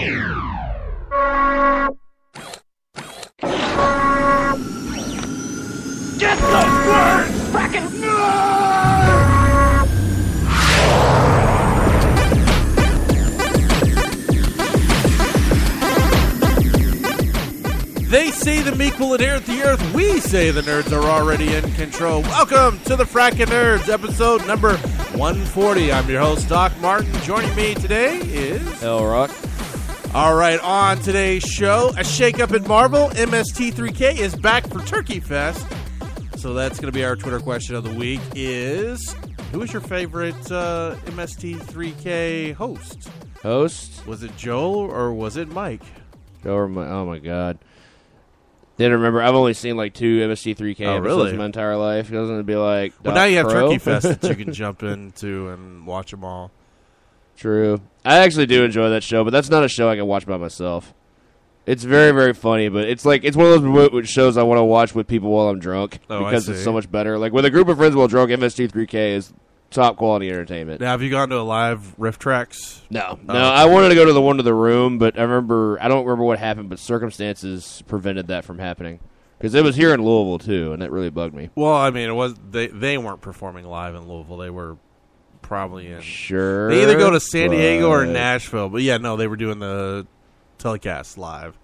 Get those words! Frackin' They say the meek will inherit the earth. We say the nerds are already in control. Welcome to the Frackin' Nerds, episode number 140. I'm your host, Doc Martin. Joining me today is. Hell Rock. All right, on today's show, a shakeup at Marvel. MST3K is back for Turkey Fest. So that's going to be our Twitter question of the week is who is your favorite uh, MST3K host? Host. Was it Joel or was it Mike? Joe my, oh my god. Didn't remember. I've only seen like two MST3K Oh, episodes really? in my entire life. It doesn't it be like? Well, now you have Pro? Turkey Fest that you can jump into and watch them all. True. I actually do enjoy that show, but that's not a show I can watch by myself. It's very, very funny, but it's like it's one of those mo- mo- shows I want to watch with people while I'm drunk Oh, I because it's see. so much better. Like with a group of friends while drunk, MST3K is top quality entertainment. Now, have you gone to a live RiffTrax? No, Oh, no. I wanted to go to the one to the room, but I remember I don't remember what happened, but circumstances prevented that from happening because it was here in Louisville too, and that really bugged me. Well, I mean, it was they they weren't performing live in Louisville. They were probably in. Sure, They either go to San Diego or Nashville. But yeah, no, they were doing the telecast live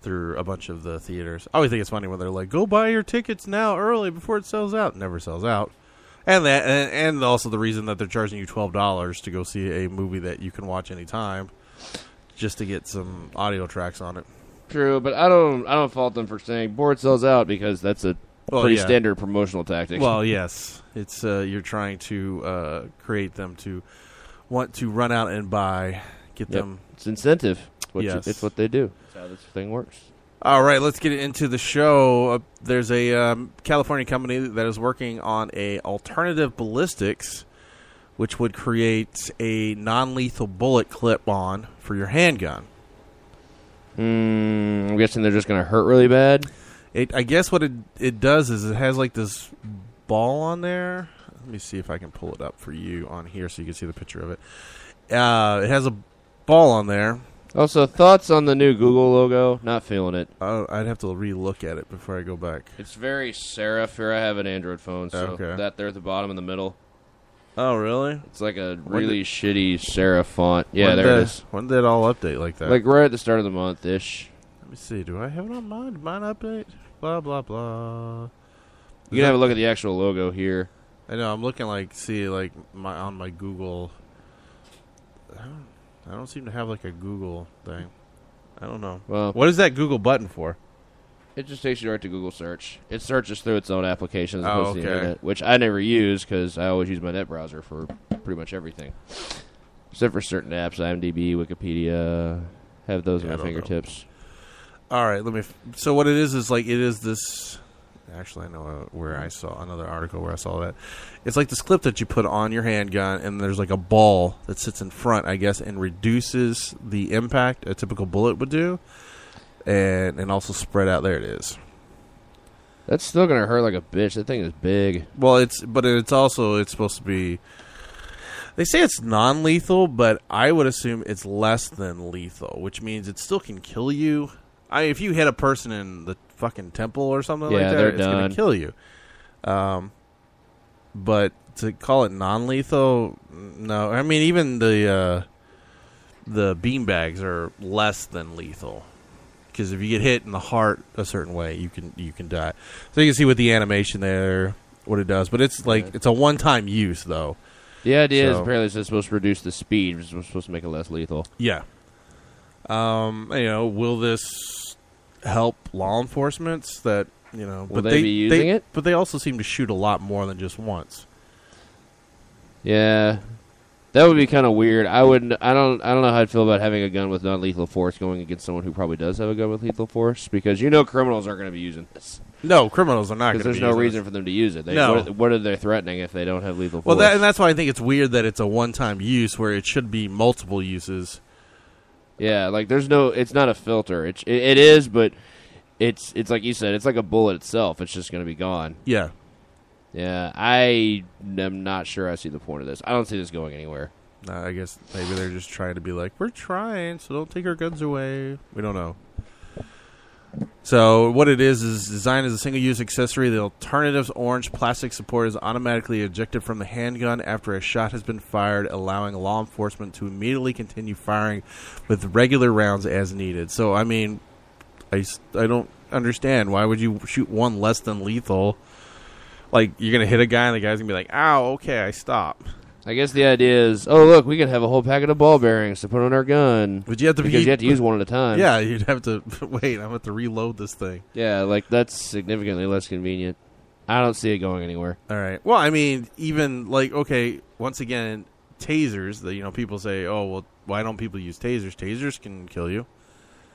through a bunch of the theaters. I always think it's funny when they're like, "Go buy your tickets now early before it sells out." Never sells out. And that, and, and also the reason that they're charging you twelve dollars to go see a movie that you can watch anytime, just to get some audio tracks on it. True, but I don't. I don't fault them for saying board sells out because that's a Well, pretty yeah. standard promotional tactic. Well, yes, it's uh, you're trying to uh, create them to want to run out and buy, get Yep. them. it's incentive. It's what, Yes. it's what they do. That's how this thing works. All right, let's get into the show. Uh, there's a um, California company that is working on a alternative ballistics, which would create a non-lethal bullet clip-on for your handgun. Hmm. I'm guessing they're just going to hurt really bad. It, I guess what it it does is it has like this ball on there. Let me see if I can pull it up for you on here so you can see the picture of it. Uh, it has a ball on there. Also, thoughts on the new Google logo? Not feeling it. Uh, I'd have to re-look at it before I go back. It's very serif. Here, I have an Android phone, so Okay. that there at the bottom in the middle. Oh, really? It's like a When really shitty serif font. Yeah, when there did, it is. When did it all update like that? Like right at the start of the month ish. Let me see. Do I have it on mine? Mine update? Blah blah blah. You can have a look at the actual logo here. I know. I'm looking like see like my on my Google. I don't, I don't seem to have like a Google thing. I don't know. Well, What is that Google button for? it just takes you right to Google search. It searches through its own application as Oh, opposed to the internet, which I never use because I always use my net browser for pretty much everything, except for certain apps. IMDb, Wikipedia, have those Yeah, at my don't know. All right, let me. F- so what it is is like it is this. Actually, I know uh, where I saw another article where I saw that. It's like this clip that you put on your handgun, and there's like a ball that sits in front, I guess, and reduces the impact a typical bullet would do, and and also spread out. There it is. That's still gonna hurt like a bitch. That thing is big. Well, it's but it's also it's supposed to be. They say it's non-lethal, but I would assume it's less than lethal, which means it still can kill you. I if you hit a person in the fucking temple or something like that, they're it's done. to kill you. Um, but to call it non-lethal, no. I mean, even the uh, the beanbags are less than lethal because if you get hit in the heart a certain way, you can you can die. So you can see with the animation there what it does, but it's like it's a one-time use though. The idea is So- apparently it's supposed to reduce the speed, which is supposed to make it less lethal. Yeah. Um, you know, will this help law enforcement that you know? Will they be using it? But they also seem to shoot a lot more than just once. Yeah, that would be kind of weird. I wouldn't. I don't. I don't know how I'd feel about having a gun with non-lethal force going against someone who probably does have a gun with lethal force, because you know criminals aren't going to be using this. No, criminals are not Because there's no reason for them to use it. They, No. what, what are they threatening if they don't have lethal Well, force? that, and that's why I think it's weird that it's a one-time use where it should be multiple uses. Yeah, like there's no. It's not a filter. It's it, it is, but it's it's like you said. It's like a bullet itself. It's just going to be gone. Yeah. Yeah, I am not sure I see the point of this. I don't see this going anywhere. Uh, I guess maybe they're just trying to be like, we're trying, so don't take our guns away. We don't know. So what it is is designed as a single-use accessory. The alternative's orange plastic support is automatically ejected from the handgun after a shot has been fired, allowing law enforcement to immediately continue firing with regular rounds as needed. So I mean, I, I don't understand why would you shoot one less than lethal? Like you're gonna hit a guy and the guy's gonna be like, "Ow, okay, I stop." I guess the idea is, oh look, we can have a whole packet of ball bearings to put on our gun. But you have to because be, you have to use one at a time. Yeah, you'd have to wait. I'm have to reload this thing. yeah, like that's significantly less convenient. I don't see it going anywhere. All right. Well, I mean, even like okay, once again, tasers. The you know people say, oh well, why don't people use tasers? Tasers can kill you.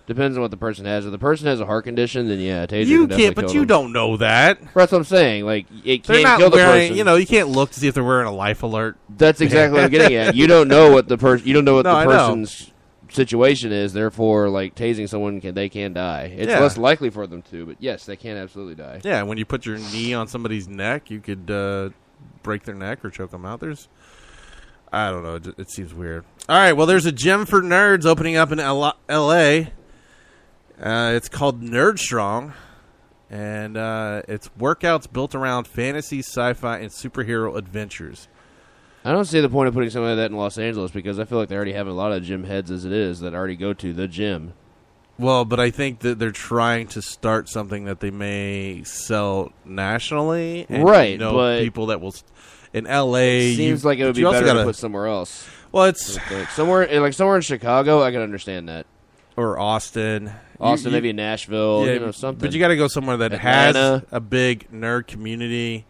Depends on what the person has. If the person has a heart condition, then yeah, taser you can can't, but you them. don't know that. That's what I'm saying. Like it They're can't not kill the wearing. person. You know, you can't look to see if they're wearing a life alert. That's exactly what I'm getting at. You don't know what the person. You don't know what No, the person's situation is. Therefore, like tasing someone, can they can die. It's Yeah. less likely for them to, but yes, they can absolutely die. Yeah, when you put your knee on somebody's neck, you could uh, break their neck or choke them out. There's, I don't know. It, it seems weird. All right, well, there's a gym for nerds opening up in L- L.A. Uh, it's called Nerd Strong, and uh, it's workouts built around fantasy, sci-fi, and superhero adventures. I don't see the point of putting something like that in Los Angeles because I feel like they already have a lot of gym heads as it is that already go to the gym. Well, but I think that they're trying to start something that they may sell nationally, and Right, You know, but- people that will. In L.A., Seems you, like it would be better to gotta- put somewhere else. Well, it's Like somewhere, like somewhere in Chicago, I can understand that. Or Austin, Austin, You- you- maybe Nashville, you know, something. But you got to go somewhere that has Atlanta. a big nerd community.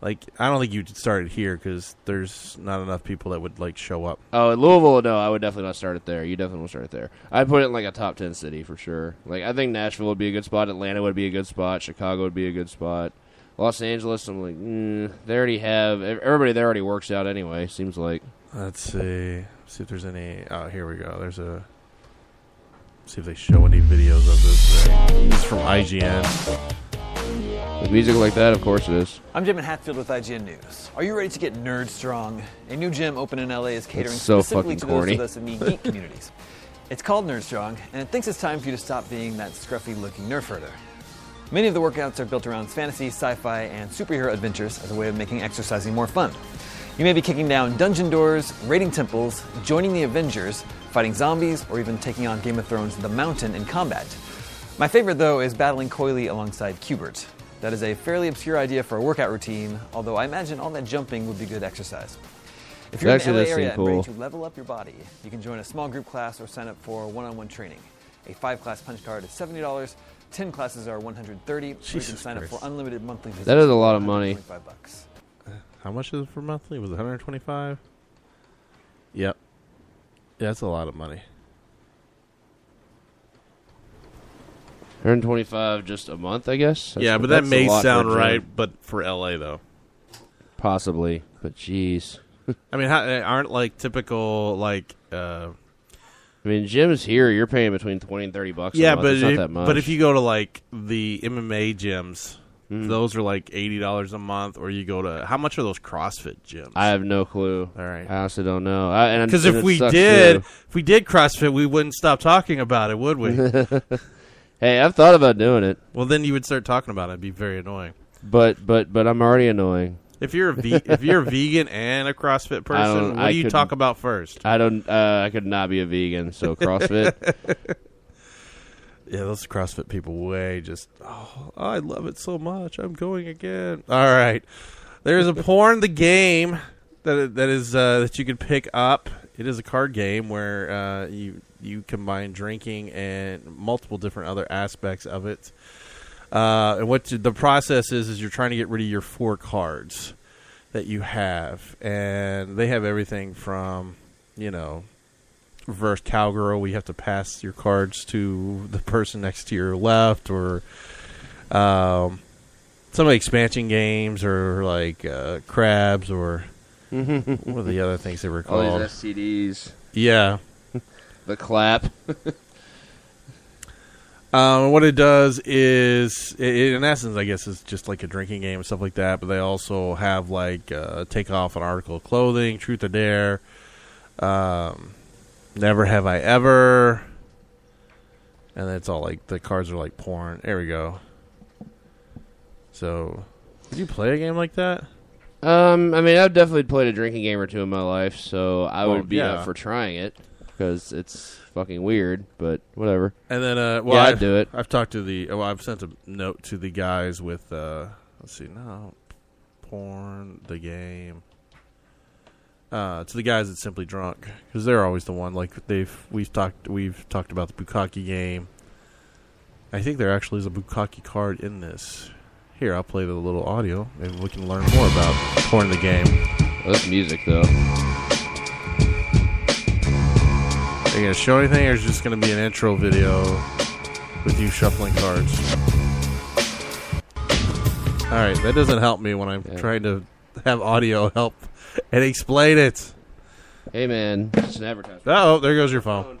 Like, I don't think you'd start it here because there's not enough people that would like show up. Oh, in Louisville, no, I would definitely not start it there. You definitely will start it there. I'd put it in like a top ten city for sure. Like I think Nashville would be a good spot. Atlanta would be a good spot. Chicago would be a good spot. Los Angeles, I'm like, mm, they already have everybody there already works out anyway. Seems like Let's see, see if there's any. Oh, here we go. There's a. See if they show any videos of this. Thing. This is from IGN. with music like that, of course it is. I'm Jim Hatfield with IGN News. Are you ready to get nerd strong? A new gym open in LA is catering so specifically to corny. those of us in the geek communities. It's called Nerd Strong, and it thinks it's time for you to stop being that scruffy looking nerf herder. Many of the workouts are built around fantasy, sci fi, and superhero adventures as a way of making exercising more fun. You may be kicking down dungeon doors, raiding temples, joining the Avengers, fighting zombies, or even taking on Game of Thrones' The Mountain in combat. My favorite, though, is battling Coily alongside Q*bert. That is a fairly obscure idea for a workout routine, although I imagine all that jumping would be good exercise. If you're Actually, in the that LA area seemed and ready to level up your body, you can join a small group class or sign up for one-on-one training. A five-class punch card is $70, 10 classes are 130 or you can Jesus sign up for unlimited monthly visits. That is a lot of money. 125 bucks. How much is it for monthly? Was it 125? Yep. Yeah, that's a lot of money. 125 just a month, I guess. That's- yeah, but that may lot for a sound right, but for LA though. possibly. But jeez, I mean, how, aren't like typical like uh I mean, gyms here you're paying between 20 and 30 bucks. yeah, a month. but it's not if, that much. but if you go to like the MMA gyms, Mhm. those are like eighty dollars a month, or you go to how much are those CrossFit gyms? I have no clue. All right. I honestly don't know. Because if we did, too. if we did CrossFit, we wouldn't stop talking about it, would we? hey, I've thought about doing it, well, then you would start talking about it. It'd be very annoying. but but but I'm already annoying. If you're a ve- if you're a vegan and a CrossFit person, what I do you couldn't- talk about first? I don't. Uh, I could not be a vegan. So CrossFit. Yeah, those CrossFit people way just oh, I love it so much. I'm going again. All right. There's a porn the game that that is uh, that you can pick up. It is a card game where uh, you you combine drinking and multiple different other aspects of it. Uh, and what the process is is you're trying to get rid of your four cards that you have, and they have everything from you know reverse cowgirl where you have to pass your cards to the person next to your left or um, some of the expansion games or like uh, crabs or what are the other things they were called? All these STDs. yeah The clap. um, what it does is i in essence i guess it's just like a drinking game and stuff like that but they also have like uh, take off an article of clothing truth or dare Um, Never Have I Ever. And it's all like the cards are like porn. There we go. So, did you play a game like that? Um, I mean, I've definitely played a drinking game or two in my life, so I Well, would be yeah. up for trying it because it's fucking weird, but whatever. And then, uh, well, Yeah, I'd do it. I've talked to the. Well, I've sent a note to the guys with. uh Let's see, no, porn, the game. Uh, to the guys at Simply Drunk because they're always the one. Like they've we've talked we've talked about the Bukaki game. I think there actually is a Bukaki card in this. Here, I'll play the little audio. Maybe we can learn more about porn the game. Well, that's music, though. Are you gonna show anything, or is it just gonna be an intro video with you shuffling cards? All right, that doesn't help me when I'm Yeah. trying to have audio help and explain it. Hey, man, it's an advertisement. Oh, there goes your phone.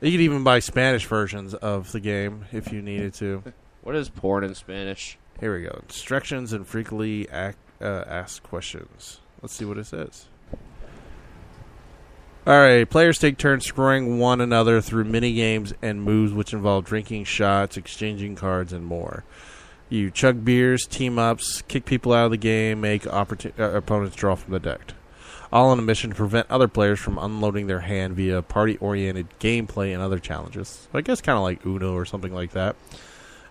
You could even buy Spanish versions of the game if you needed to. What is porn in Spanish? Here we go. Instructions and frequently uh, asked questions. Let's see what it says. All right. Players take turns scoring one another through mini games and moves, which involve drinking shots, exchanging cards, and more. You chug beers, team ups, kick people out of the game, make opportu- uh, opponents draw from the deck. All on a mission to prevent other players from unloading their hand via party-oriented gameplay and other challenges. I guess kind of like Uno or something like that,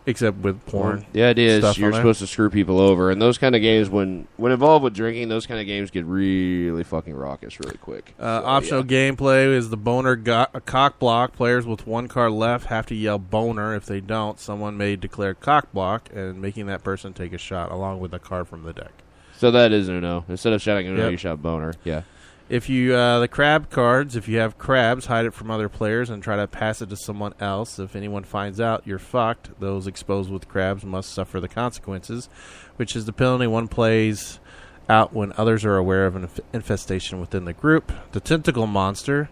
except with porn. The idea stuff is you're supposed to screw people over, and those kind of games, when when involved with drinking, those kind of games get really fucking raucous really quick. Uh, So, optional yeah. gameplay is the boner go- a cock block. Players with one card left have to yell boner. If they don't, someone may declare cock block and making that person take a shot along with a card from the deck. So that is Uno. Instead of shouting Uno, Yep. you shout boner. Yeah. If you uh, the crab cards, if you have crabs, hide it from other players and try to pass it to someone else. If anyone finds out, you're fucked. Those exposed with crabs must suffer the consequences, which is the penalty one plays out when others are aware of an inf- infestation within the group. The tentacle monster.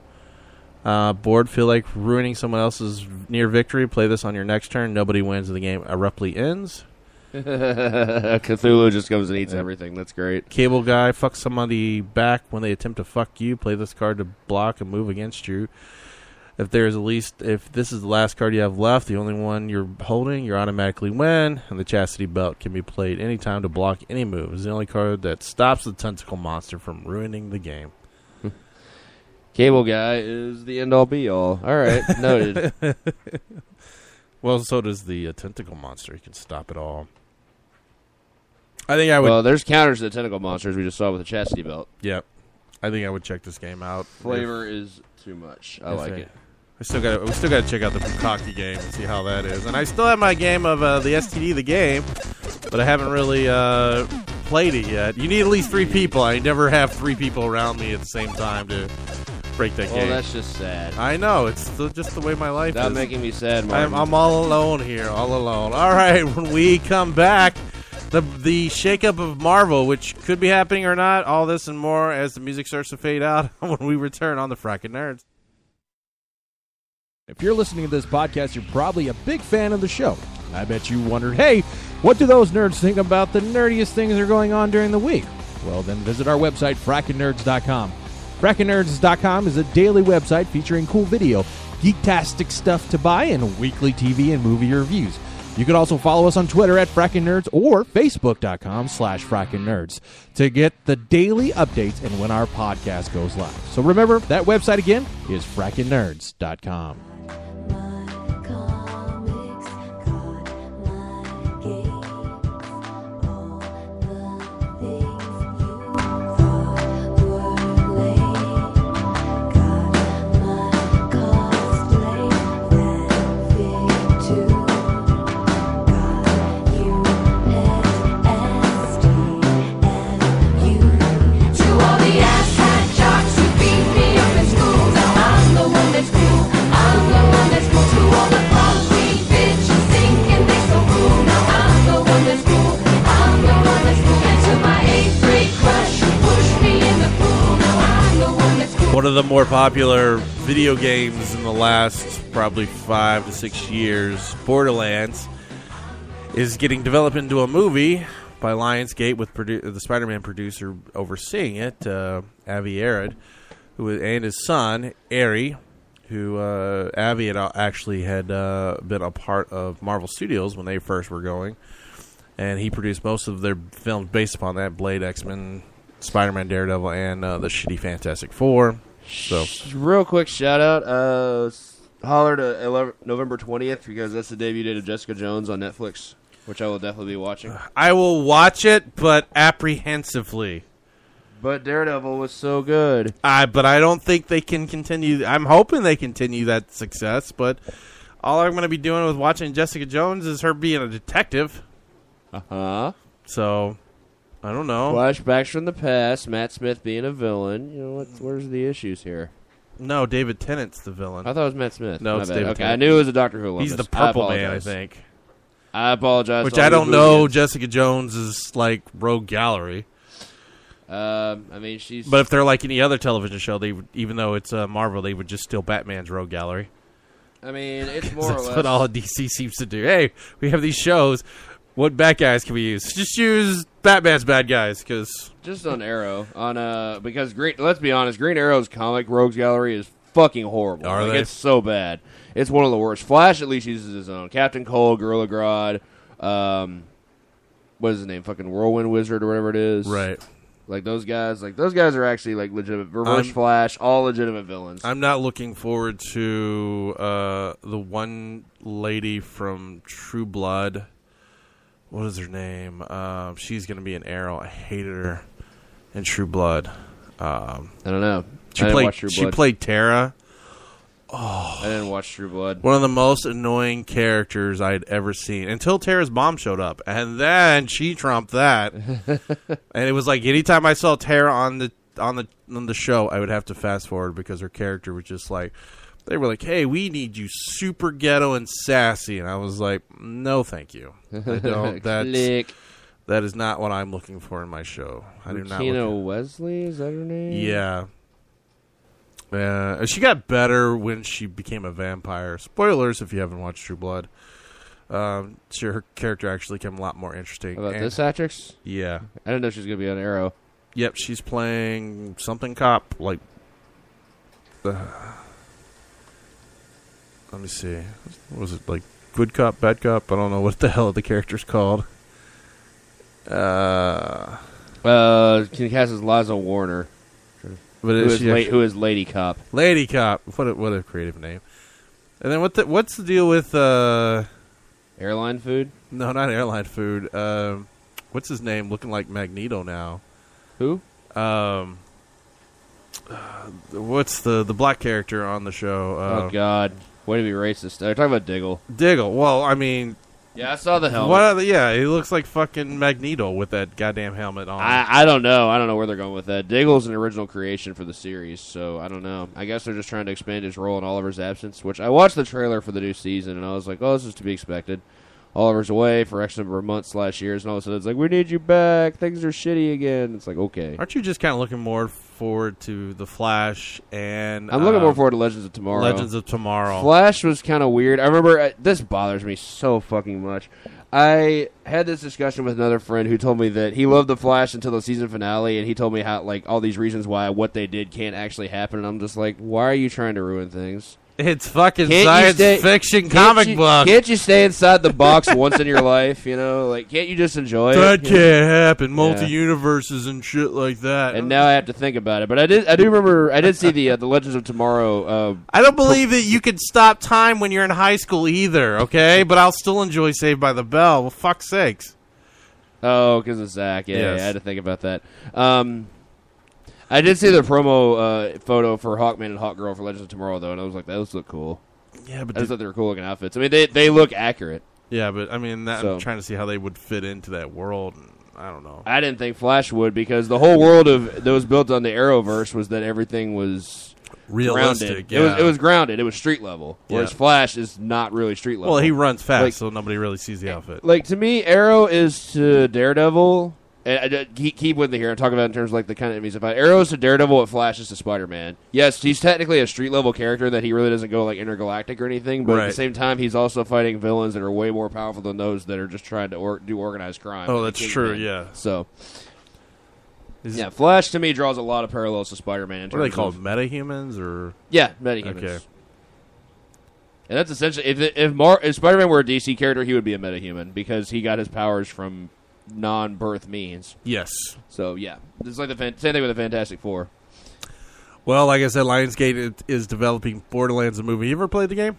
Uh, bored, feel like ruining someone else's near victory. Play this on your next turn. Nobody wins. The game abruptly ends. Cthulhu just comes and eats everything. That's great. Cable guy, fuck somebody back when they attempt to fuck you. Play this card to block a move against you. If there's at least, if this is the last card you have left, the only one you're holding, you automatically win. And the chastity belt can be played anytime to block any move. It's the only card that stops the tentacle monster from ruining the game. Cable guy is the end all be all. All right, noted. Well, so does the uh, tentacle monster. He can stop it all. I think I would. well, there's counters to the tentacle monsters we just saw with the chastity belt. yep. I think I would check this game out. Flavor is too much. I If like I- it. I still got. We still got to check out the Bukaki game and see how that is. And I still have my game of uh, the STD, the game, but I haven't really uh, played it yet. You need at least three people. I never have three people around me at the same time to break that Well, game. that's just sad. I know it's the, just the way my life Stop is. making me sad, I'm, I'm all alone here, all alone. All right, when we come back, the the shakeup of Marvel, which could be happening or not, all this and more as the music starts to fade out when we return on the Frackin' Nerds. If you're listening to this podcast, you're probably a big fan of the show. I bet you wondered, hey, what do those nerds think about the nerdiest things that are going on during the week? Well, then visit our website, frackinnerds.com. Frackinnerds.com is a daily website featuring cool video, geektastic stuff to buy, and weekly TV and movie reviews. You can also follow us on Twitter at Frackin' Nerds or Facebook.com slash Frackin' Nerds to get the daily updates and when our podcast goes live. So remember, that website again is frackinnerds.com. one of the more popular video games in the last probably five to six years, Borderlands, is getting developed into a movie by Lionsgate with produ- the Spider-Man producer overseeing it, uh, Avi Arad. who and his son Ari, who uh, Avi had actually had uh, been a part of Marvel Studios when they first were going, and he produced most of their films based upon that: Blade, X Men, Spider Man, Daredevil, and uh, the shitty Fantastic Four. So Real quick shout out. Uh, holler to 11, November 20th because that's the debut date of Jessica Jones on Netflix, which I will definitely be watching. I will watch it, but apprehensively. But Daredevil was so good. I but I don't think they can continue. I'm hoping they continue that success, but all I'm going to be doing with watching Jessica Jones is her being a detective. Uh huh. So I don't know. Flashbacks from the past. Matt Smith being a villain. You know what? Where's the issues here? No, David Tennant's the villain. I thought it was Matt Smith. No, My it's bad. David Okay, I knew it was a Doctor Who. He's the Purple Man, I apologize. think. I apologize. Which to all I you don't know. Jessica Jones is like Rogue Gallery, Um, I mean, she's. but if they're like any other television show, they would, even though it's uh, Marvel, they would just steal Batman's Rogue Gallery. I mean, it's more or That's less. what all of DC seems to do. Hey, we have these shows. What bad guys can we use? Just use Batman's bad guys because just on Arrow on uh because Green. Let's be honest, Green Arrow's comic Rogues Gallery is fucking horrible. Are like, they? It's so bad. It's one of the worst. Flash at least uses his own. Captain Cold, Gorilla Grodd, um, what is his name? Fucking Whirlwind Wizard or whatever it is. right. Like those guys. Like those guys are actually like legitimate. Reverse I'm- Flash, all legitimate villains. I'm not looking forward to uh, the one lady from True Blood. What is her name? Um, she's going to be an Arrow. I hated her in True Blood. Um, I don't know. she I didn't played. watch True She played Tara. Oh, I didn't watch True Blood. One of the most annoying characters I'd ever seen until Tara's mom showed up, and then she trumped that. and it was like anytime I saw Tara on the on the on the show, I would have to fast forward because her character was just like they were like, "Hey, we need you super ghetto and sassy," and I was like, "No, thank you. I don't. That's that is not what I'm looking for in my show. I do not." Look Wesley is that her name? yeah. Uh, she got better when she became a vampire. Spoilers if you haven't watched True Blood. Um, so her character actually became a lot more interesting. About And- this actress? Yeah. I didn't know she was gonna be on Arrow. Yep, she's playing something cop. Like, uh, let me see. What was it like? Good cop, bad cop. I don't know what the hell the character's called. Uh, Uh, he cast as Liza Warner, but who is la- actually- who is Lady Cop. Lady Cop. What a, what a creative name. And then what the, what's the deal with uh Airline food. no not airline food. Um what's his name looking like Magneto now? Who? Um uh, what's the the black character on the show? Uh, oh God, way to be racist. They're talking about Diggle. Diggle. Well, I mean, Yeah, I saw the helmet. what are the, yeah, he looks like fucking Magneto with that goddamn helmet on. I, I don't know. I don't know where they're going with that. Diggle's an original creation for the series, so I don't know. I guess they're just trying to expand his role in Oliver's absence. Which I watched the trailer for the new season, and I was like, "Oh, this is to be expected." Oliver's away for X number of months slash years, and all of a sudden it's like, "We need you back. Things are shitty again." It's like, okay. Aren't you just kind of looking more forward to the Flash and I'm looking um, more forward to Legends of Tomorrow. Legends of Tomorrow? Flash was kind of weird. I remember uh, this bothers me so fucking much. I had this discussion with another friend who told me that he loved the Flash until the season finale, and he told me how like all these reasons why what they did can't actually happen. And I'm just like, why are you trying to ruin things? It's fucking Can't science stay- fiction comic you- book. Can't you stay inside the box once in your life? You know, like can't you just enjoy That it? can't happen. Multi universes and shit like that. And now I have to think about it. But I did. I do remember. I did see the uh, the Legends of Tomorrow. Uh, I don't believe that you can stop time when you're in high school either. Okay, but I'll still enjoy Saved by the Bell. Well, fuck's sakes. Oh, because of Zach. Yeah, Yes. yeah, I had to think about that. Um, I did see the promo uh, photo for Hawkman and Hawkgirl for Legends of Tomorrow, though, and I was like, those look cool. Yeah, but I just thought they were cool looking outfits. I mean, they they look accurate. yeah, but I mean, that, So- I'm trying to see how they would fit into that world. and I don't know. I didn't think Flash would because the whole world of that was built on the Arrowverse was that everything was Realistic. grounded. Yeah. It was it was grounded. It was street level. Whereas Yeah. Flash is not really street level. well, he runs fast, Like- so nobody really sees the outfit. like to me, Arrow is to Daredevil. And uh, I, keep, keep with me here. I'm talking about in terms of like the kind of enemies. If I Arrow is to Daredevil, it flashes to Spider Man. Yes, he's technically a street level character that he really doesn't go like intergalactic or anything. But at the same time, he's also fighting villains that are way more powerful than those that are just trying to or- do organized crime. Oh, that's true, yeah. So Is- Yeah, Flash to me draws a lot of parallels to Spider-Man. in What are they called? of- Metahumans or Yeah, metahumans. Okay. And that's essentially if if, Mar- if Spider-Man were a DC character, he would be a metahuman because he got his powers from non-birth means. yes. So yeah, it's like the fan- same thing with the Fantastic Four. Well, like I said, Lionsgate is developing Borderlands the movie. You ever played the game?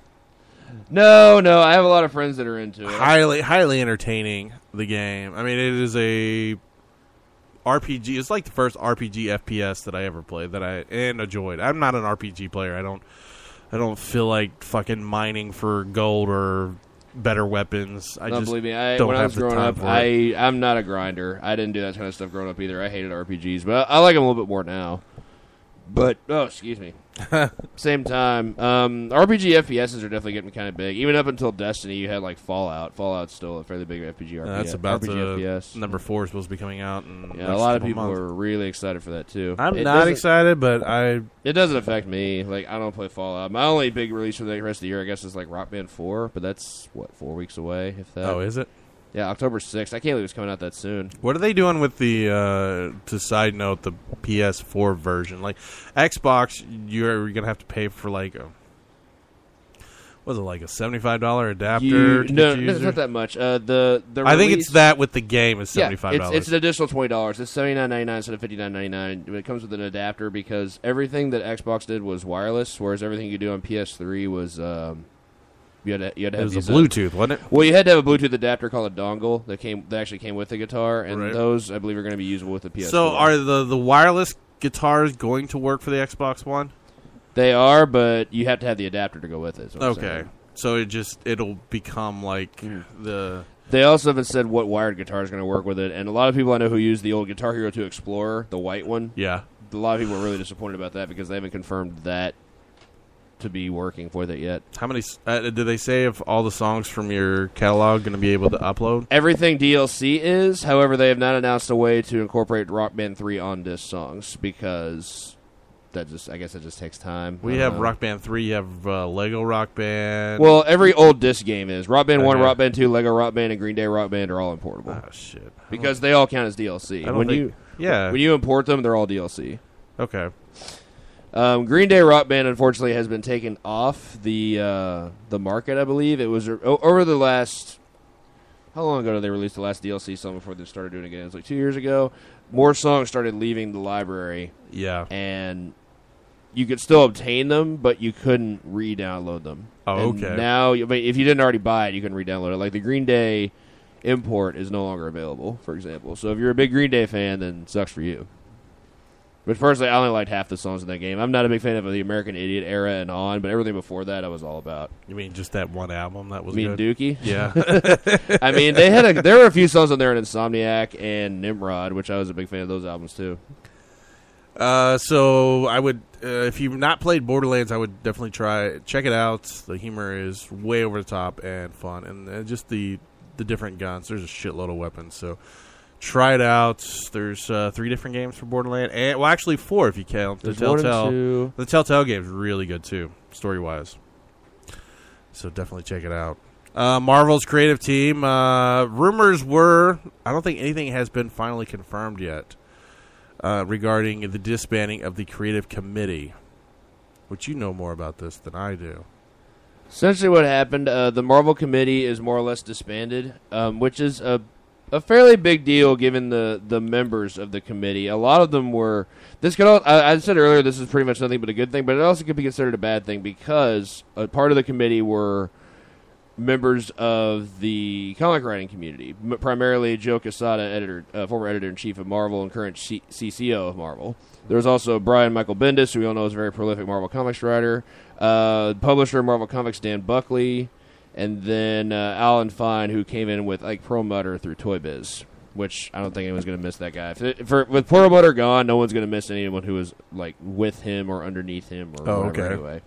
No, no, I have a lot of friends that are into it. Highly, highly entertaining. The game. I mean, it is a RPG. It's like the first RPG FPS that I ever played that I and enjoyed. I'm not an RPG player. I don't. I don't feel like fucking mining for gold or better weapons. I no, just believe me. I, don't when I was growing up, I I'm not a grinder. I didn't do that kind of stuff growing up either. I hated RPGs, but I, I like them a little bit more now. But oh, excuse me. Same time, um, RPG FPSs are definitely getting kind of big. Even up until Destiny, you had like Fallout. Fallout's still a fairly big RPG. RPG Uh, that's about RPG FPS. number four is supposed to be coming out. Yeah, a lot of people months. are really excited for that too. I'm It doesn't- excited, but I It doesn't affect me. Like I don't play Fallout. My only big release for the rest of the year, I guess, is like Rock Band Four, but that's what four weeks away, if that. oh, is it? Yeah, October sixth. I can't believe it's coming out that soon. What are they doing with the? Uh, to side note, the PS4 version, like Xbox, you're gonna have to pay for like a. Was it like a seventy-five dollar adapter? You- no, no, it's not that much. Uh, the the I think it's that with the game is Yeah, seventy-five it's, dollars. it's an additional twenty dollars. It's seventy nine ninety nine instead of fifty nine ninety nine. It comes with an adapter because everything that Xbox did was wireless, whereas everything you do on PS3 was um, you had to, you had to it have was a these, uh, Bluetooth, wasn't it? Well, you had to have a Bluetooth adapter called a dongle that came that actually came with the guitar, and Right. those I believe are going to be usable with the PS4. So are the the wireless guitars going to work for the Xbox One? they are, but you have to have the adapter to go with it. is what I'm Okay, saying. so it just it'll become like Mhm. the They also haven't said what wired guitar is going to work with it, and a lot of people I know who use the old Guitar Hero 2 Explorer, the white one. yeah. A lot of people are really disappointed about that because they haven't confirmed that to be working with it yet. How many? Uh, did they say if all the songs from your catalog going to be able to upload? Everything DLC is, however, they have not announced a way to incorporate Rock Band 3 on disc songs because that just, I guess, it just takes time. We have know. Rock Band three. You have uh, Lego Rock Band. Well, every old disc game is Rock Band One, Rock Band Two, Lego Rock Band, and Green Day Rock Band are all importable oh shit. because they all count as DLC. When think- you yeah. when you import them, they're all DLC. okay. Um, Green Day Rock Band, unfortunately, has been taken off the uh, the market. I believe it was over the last. How long ago did they release the last DLC song before they started doing it again? It was like two years ago. More songs started leaving the library, Yeah. and you could still obtain them, but you couldn't re-download them. Oh, And okay. Now, I mean, if you didn't already buy it, you can re-download it. Like the Green Day import is no longer available, for example. So if you're a big Green Day fan, then sucks for you. But personally, I only liked half the songs in that game. I'm not a big fan of the American Idiot era and on, but everything before that, I was all about. You mean just that one album that was mean, good? Dookie. Yeah. I mean, they had a, there were a few songs on there in Insomniac and Nimrod, which I was a big fan of those albums too. uh, so I would, uh, if you've not played Borderlands, I would definitely try check it out. The humor is way over the top and fun, and uh, just the the different guns. There's a shitload of weapons, so try it out. There's uh, three different games for Borderland, and well, actually four if you count the There's Telltale. The Telltale game's really good too, story wise. So definitely check it out. Uh, Marvel's creative team. Uh, rumors were, I don't think anything has been finally confirmed yet uh, regarding the disbanding of the creative committee. Which you know more about this than I do. Essentially, what happened? Uh, the Marvel Committee is more or less disbanded, um, which is a a fairly big deal given the the members of the committee. A lot of them were. This could. al- I, I said earlier this is pretty much nothing but a good thing, but it also could be considered a bad thing because a part of the committee were members of the comic writing community, primarily Joe Quesada, editor, uh, former editor in chief of Marvel and current C- CCO of Marvel. There was also Brian Michael Bendis, who we all know is a very prolific Marvel Comics writer, uh, publisher of Marvel Comics Dan Buckley, and then uh, Alan Fine, who came in with like Perlmutter through Toy Biz. Which I don't think anyone's going to miss that guy. If for, with Perlmutter gone, no one's going to miss anyone who was like with him or underneath him or Oh, whatever. okay. Anyway,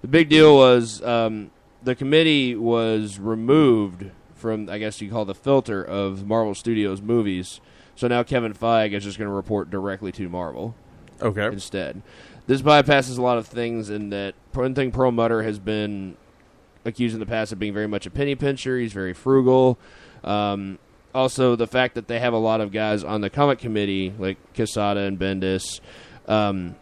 the big deal was um, the committee was removed from, I guess you call the filter of Marvel Studios movies. So now Kevin Feige is just going to report directly to Marvel Okay. instead. This bypasses a lot of things in that one thing Perlmutter has been accused in the past of being very much a penny pincher. He's very frugal. Um, also the fact that they have a lot of guys on the comic committee, like Quesada and Bendis, um,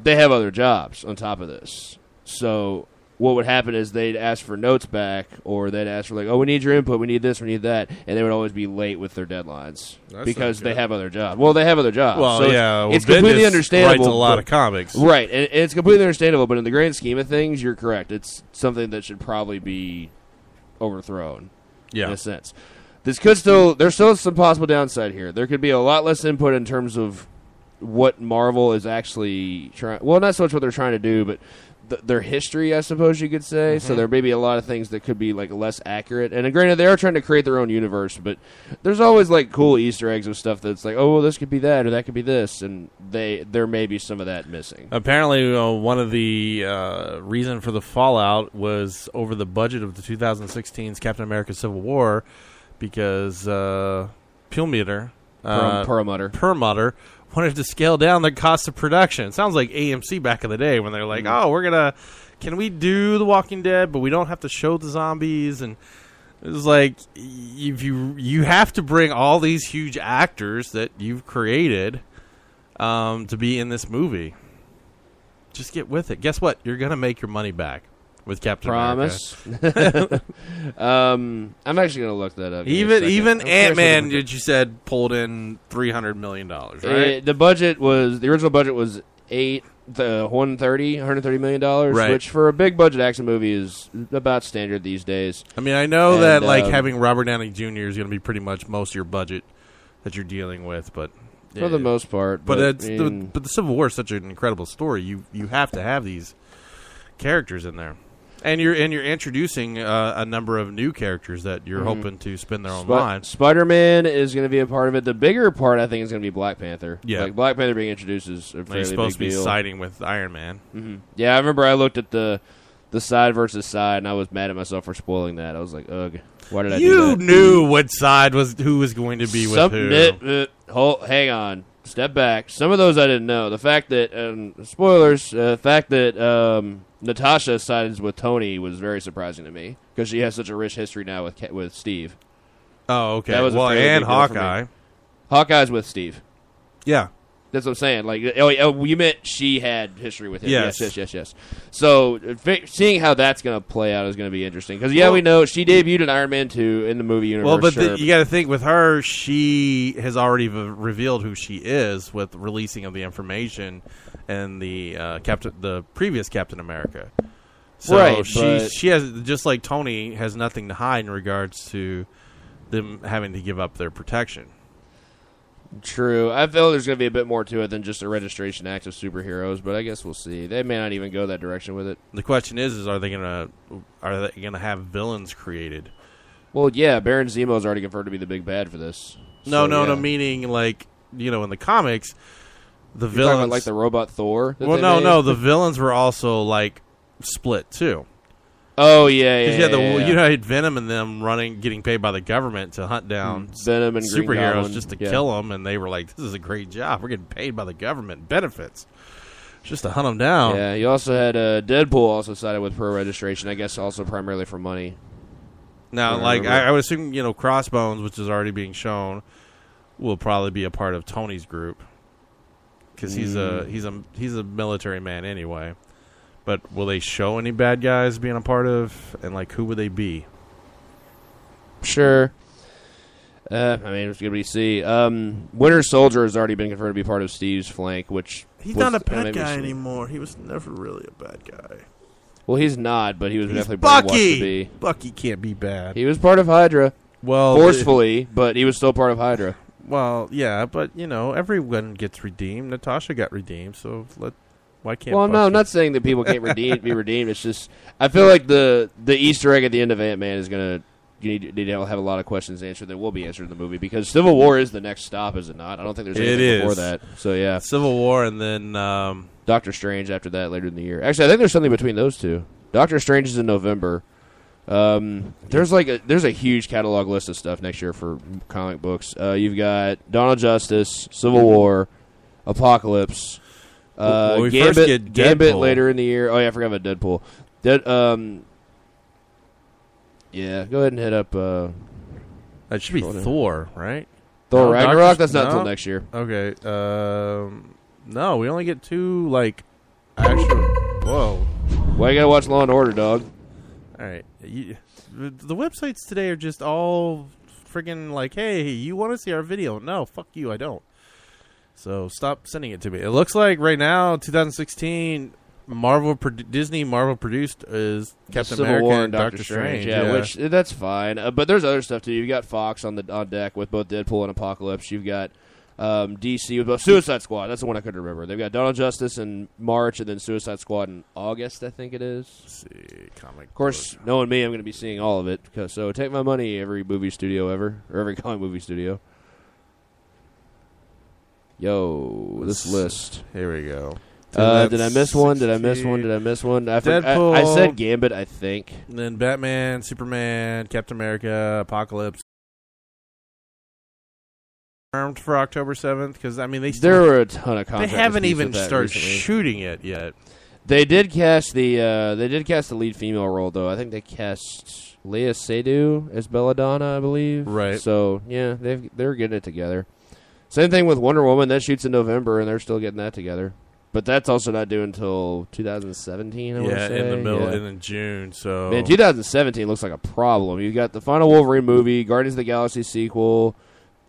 they have other jobs on top of this. So what would happen is they'd ask for notes back, or they'd ask for like, "Oh, we need your input, we need this, we need that," and they would always be late with their deadlines That's because they have other jobs. Well, they have other jobs. Well, so it's- yeah, well, it's, completely understandable. Writes a lot but- of comics. Right, and and it's completely understandable, but in the grand scheme of things, you're correct. It's something that should probably be overthrown in Yeah, a sense. This could still there's still some possible downside here. There could be a lot less input in terms of what Marvel is actually trying. Well, not so much what they're trying to do, but th- their history, I suppose you could say. So there may be a lot of things that could be like less accurate. And granted, they are trying to create their own universe, but there's always like cool Easter eggs of stuff that's like, oh, well, this could be that or that could be this, and they there may be some of that missing. Apparently, uh, one of the uh, reason for the fallout was over the budget of the 2016's Captain America: Civil War, because uh, Perlmutter, uh, Perlmutter. Perlmutter wanted to scale down the cost of production. Sounds like AMC back in the day when they're like, "Oh, we're gonna, can we do The Walking Dead, but we don't have to show the zombies?" And it was like, if you you have to bring all these huge actors that you've created um, to be in this movie. Just get with it. Guess what? You're gonna make your money back with Captain America. Promise. um, I'm actually gonna look that up. Give me a Even even Ant Man, what the- that you said pulled in three hundred million dollars, right? the budget was the original budget was eight the 130 130 million dollars Right. which for a big budget action movie is about standard these days I mean, I know And, that like um, having Robert Downey Jr. is going to be pretty much most of your budget that you're dealing with, but for the most part But, but, it's I the, but the Civil War is such an incredible story. You you have to have these characters in there, and you're and you're introducing uh, a number of new characters that you're Mhm. hoping to spin their own Spi- lines. Spider-Man is going to be a part of it. The bigger part, I think, is going to be Black Panther. Yeah. like Black Panther being introduced is a fairly He's supposed to big be deal. siding with Iron Man. Mhm. Yeah, I remember I looked at the the side versus side, and I was mad at myself for spoiling that. I was like, "Ugh, why did I do You that?" knew what side was who was going to be with who. uh, uh, hold, hang on. Step back. Some of those I didn't know. The fact that, um, spoilers, uh, the fact that um, Natasha sides with Tony was very surprising to me because she has such a rich history now with with Steve. oh, okay. That was well, and big deal for me. Hawkeye. Hawkeye's with Steve. Yeah, That's what I'm saying. Like, oh, oh, you meant she had history with him. Yes. Yes, yes, yes, yes. So, seeing how that's going to play out is going to be interesting. Because, yeah, Well- we know she debuted in Iron Man 2 in the movie universe. Well, but sure, the, you got to think with her, she has already v- revealed who she is with releasing of the information and the uh, Captain, the previous Captain America. So Right, she but- she has just like Tony has nothing to hide in regards to them having to give up their protection. True. I feel there's going to be a bit more to it than just a registration act of superheroes, but I guess we'll see. They may not even go that direction with it. The question is, is are they gonna are they gonna have villains created? Well, yeah, Baron Zemo's already confirmed to be the big bad for this. No, So, no, no. Meaning like you know in the comics, the You're villains about, like the robot Thor. that well, they no, made? no. The villains were also like split too. Oh yeah, yeah. You had the yeah, yeah. you know, had Venom and them running, getting paid by the government to hunt down Venom and superheroes just to yeah. kill them, and they were like, "This is a great job. We're getting paid by the government, benefits, just to hunt them down." Yeah, you also had uh, Deadpool also sided with pro registration. I guess also primarily for money. Now, I like. I, I would assume, you know, Crossbones, which is already being shown, will probably be a part of Tony's group because he's a Mm. he's a he's a military man anyway. But will they show any bad guys being a part of, and like who would they be? Sure. Uh, I mean, it's gonna be see. Um, Winter Soldier has already been confirmed to be part of Steve's flank, which He's was- not a bad maybe guy anymore. He was never really a bad guy. Well, he's not, but he was He's definitely brainwashed to Bucky. be. Bucky can't be bad. He was part of Hydra, well, forcefully, but he was still part of Hydra. Well, yeah, but you know, everyone gets redeemed. Natasha got redeemed, so let why can't? well, no, I'm not saying that people can't redeem, be redeemed. It's just I feel like the the Easter egg at the end of Ant Man is gonna. You need, need to have a lot of questions answered that will be answered in the movie because Civil War is the next stop, is it not? I don't think there's It anything before that. So yeah, Civil War, and then um, Doctor Strange after that later in the year. Actually, I think there's something between those two. Doctor Strange is in November. Um, there's like a, there's a huge catalog list of stuff next year for comic books. Uh, you've got Dawn of Justice, Civil War, Apocalypse, uh, Well, we Gambit, Gambit later in the year. Oh yeah, I forgot about Deadpool. Dead, um, yeah, go ahead and hit up. Uh, That should be. Thor, right? Thor No, Ragnarok. Doctor- That's not no. until next year. Okay. Um, no, we only get two like actual. Whoa. Why you gotta watch Law and Order, dog? All right. You, the websites today are just all friggin' like, hey, you want to see our video? No, fuck you, I don't. So stop sending it to me. It looks like right now, 2016, Marvel, produ- Disney, Marvel produced is Captain Civil America War and Doctor Strange. Yeah, which uh, that's fine. Uh, but there's other stuff too. You've got Fox on the on deck with both Deadpool and Apocalypse. You've got um, DC with Suicide Squad. That's the one I couldn't remember. They've got Dawn of Justice in March, and then Suicide Squad in August. I think it is. Let's see, comic. Of course, knowing me, I'm going to be seeing all of it. Because so take my money, every movie studio ever or every comic movie studio. Yo, this list. Here we go. Uh, did I miss one? Did I miss one? Did I miss one? I, for- I, I said Gambit. I think. Then Batman, Superman, Captain America, Apocalypse. Armed for October seventh because I mean they still, There were a ton of they contract haven't disputes even with that started recently. shooting it yet. They did cast the uh, they did cast the lead female role though. I think they cast Léa Seydoux as Belladonna, I believe. Right. So yeah, they they're getting it together. Same thing with Wonder Woman. That shoots in November, and they're still getting that together. But that's also not due until 2017. I wanna yeah, say. in the middle Yeah. and in June. So Man, 2017 looks like a problem. You got the final Wolverine movie, Guardians of the Galaxy sequel.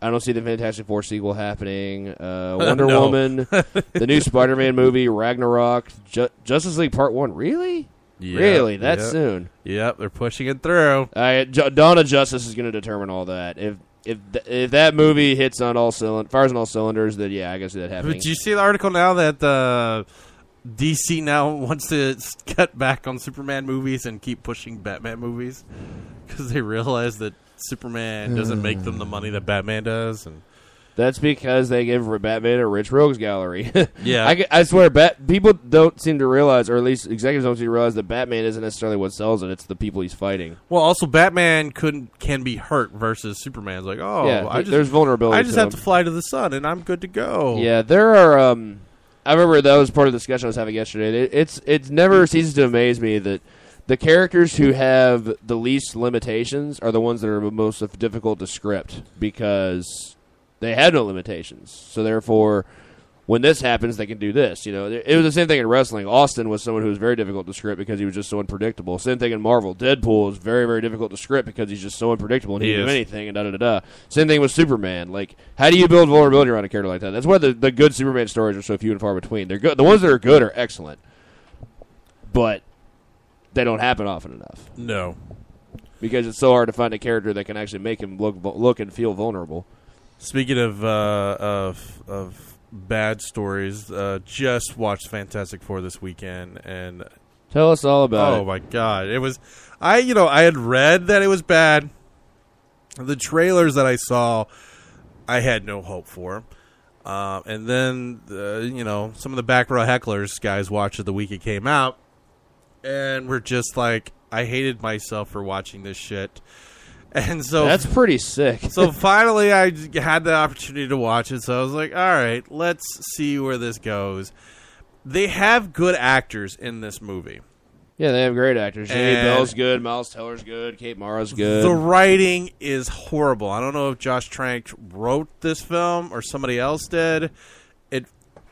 I don't see the Fantastic Four sequel happening. Uh, Wonder No. Woman, the new Spider-Man movie, Ragnarok, Ju- Justice League Part One. Really, Yeah, really, that yep, soon? Yep, they're pushing it through. J- Dawn of Justice is going to determine all that. If if th- if that movie hits on all cylinders, fires on all cylinders, then yeah, I guess that happening. But do you see the article now that uh, DC now wants to cut back on Superman movies and keep pushing Batman movies because they realize that Superman doesn't make them the money that Batman does, and That's because they give Batman a rich rogues gallery. Yeah. I, I swear, Bat, people don't seem to realize, or at least executives don't seem to realize that Batman isn't necessarily what sells it; it's the people he's fighting. well, also Batman couldn't can be hurt versus Superman's like, oh, yeah, I just there's vulnerability. I just to have him. to fly to the sun and I'm good to go. Yeah, there are. Um, I remember that was part of the discussion I was having yesterday. It, it's it never ceases to amaze me that the characters who have the least limitations are the ones that are most difficult to script because they had no limitations. So therefore, when this happens, they can do this. You know, it was the same thing in wrestling. Austin was someone who was very difficult to script because he was just so unpredictable. Same thing in Marvel. Deadpool is very very difficult to script because he's just so unpredictable and he, He can do anything and da da da da. Same thing with Superman. Like, how do you build vulnerability around a character like that? That's why the, the good Superman stories are so few and far between. They're good. The ones that are good are excellent, but they don't happen often enough No. because it's so hard to find a character that can actually make him look look and feel vulnerable. Speaking of uh, of of bad stories, uh, just watched Fantastic Four this weekend, and Tell us all about oh it. my god, it was. I you know I had read that it was bad. The trailers that I saw, I had no hope for. Uh, and then uh, you know some of the back row hecklers guys watched it the week it came out, and were just like, I hated myself for watching this shit. And so That's pretty sick. so finally, I had the opportunity to watch it. So I was like, all right, let's see where this goes. They have good actors in this movie. yeah, they have great actors. Jamie Bell's good. Miles Teller's good. Kate Mara's good. The writing is horrible. I don't know if Josh Trank wrote this film or somebody else did. It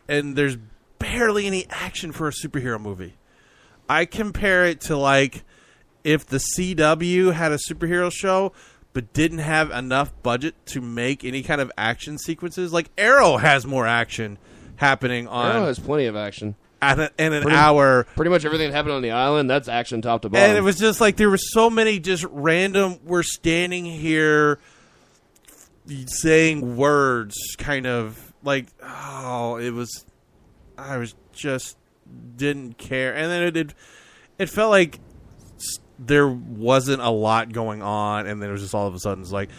and there's barely any action for a superhero movie. I compare it to like if the CW had a superhero show but didn't have enough budget to make any kind of action sequences. Like Arrow has more action happening on Arrow has plenty of action. at a, in an Pretty- hour Pretty much everything that happened on the island, that's action top to bottom. and it was just like there were so many just random. We're standing here saying words, kind of like oh, it was. I was just didn't care, and then it did. It felt like there wasn't a lot going on, and then it was just all of a sudden it's like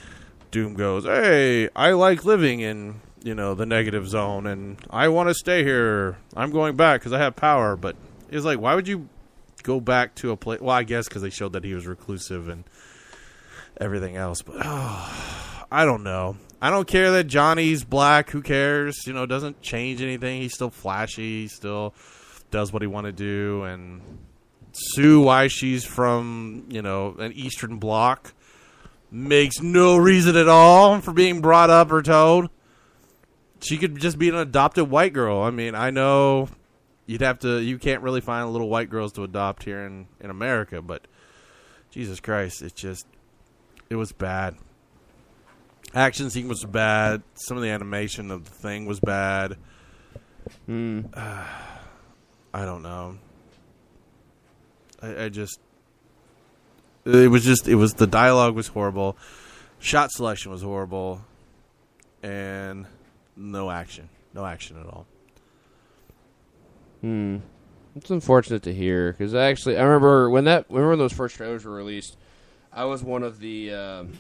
Doom goes, "Hey, I like living in." You know the negative zone, and I want to stay here. I'm going back because I have power. But it's like, why would you go back to a place. Well, I guess because they showed that he was reclusive and everything else. But oh, I don't know. I don't care that Johnny's black. Who cares? You know, doesn't change anything. He's still flashy. He's still does what he want to do. And Sue, why she's from you know an Eastern Bloc. makes no reason at all for being brought up or told. She could just be an adopted white girl. I mean, I know you'd have to. You can't really find little white girls to adopt here in in America, but Jesus Christ, it just it was bad. Action scene was bad. Some of the animation of the thing was bad. Hmm. I don't know. I, I just it was just it was the dialogue was horrible, shot selection was horrible, and no action, no action at all. Hmm. It's unfortunate to hear because actually, I remember when that remember when those first trailers were released. I was one of the um,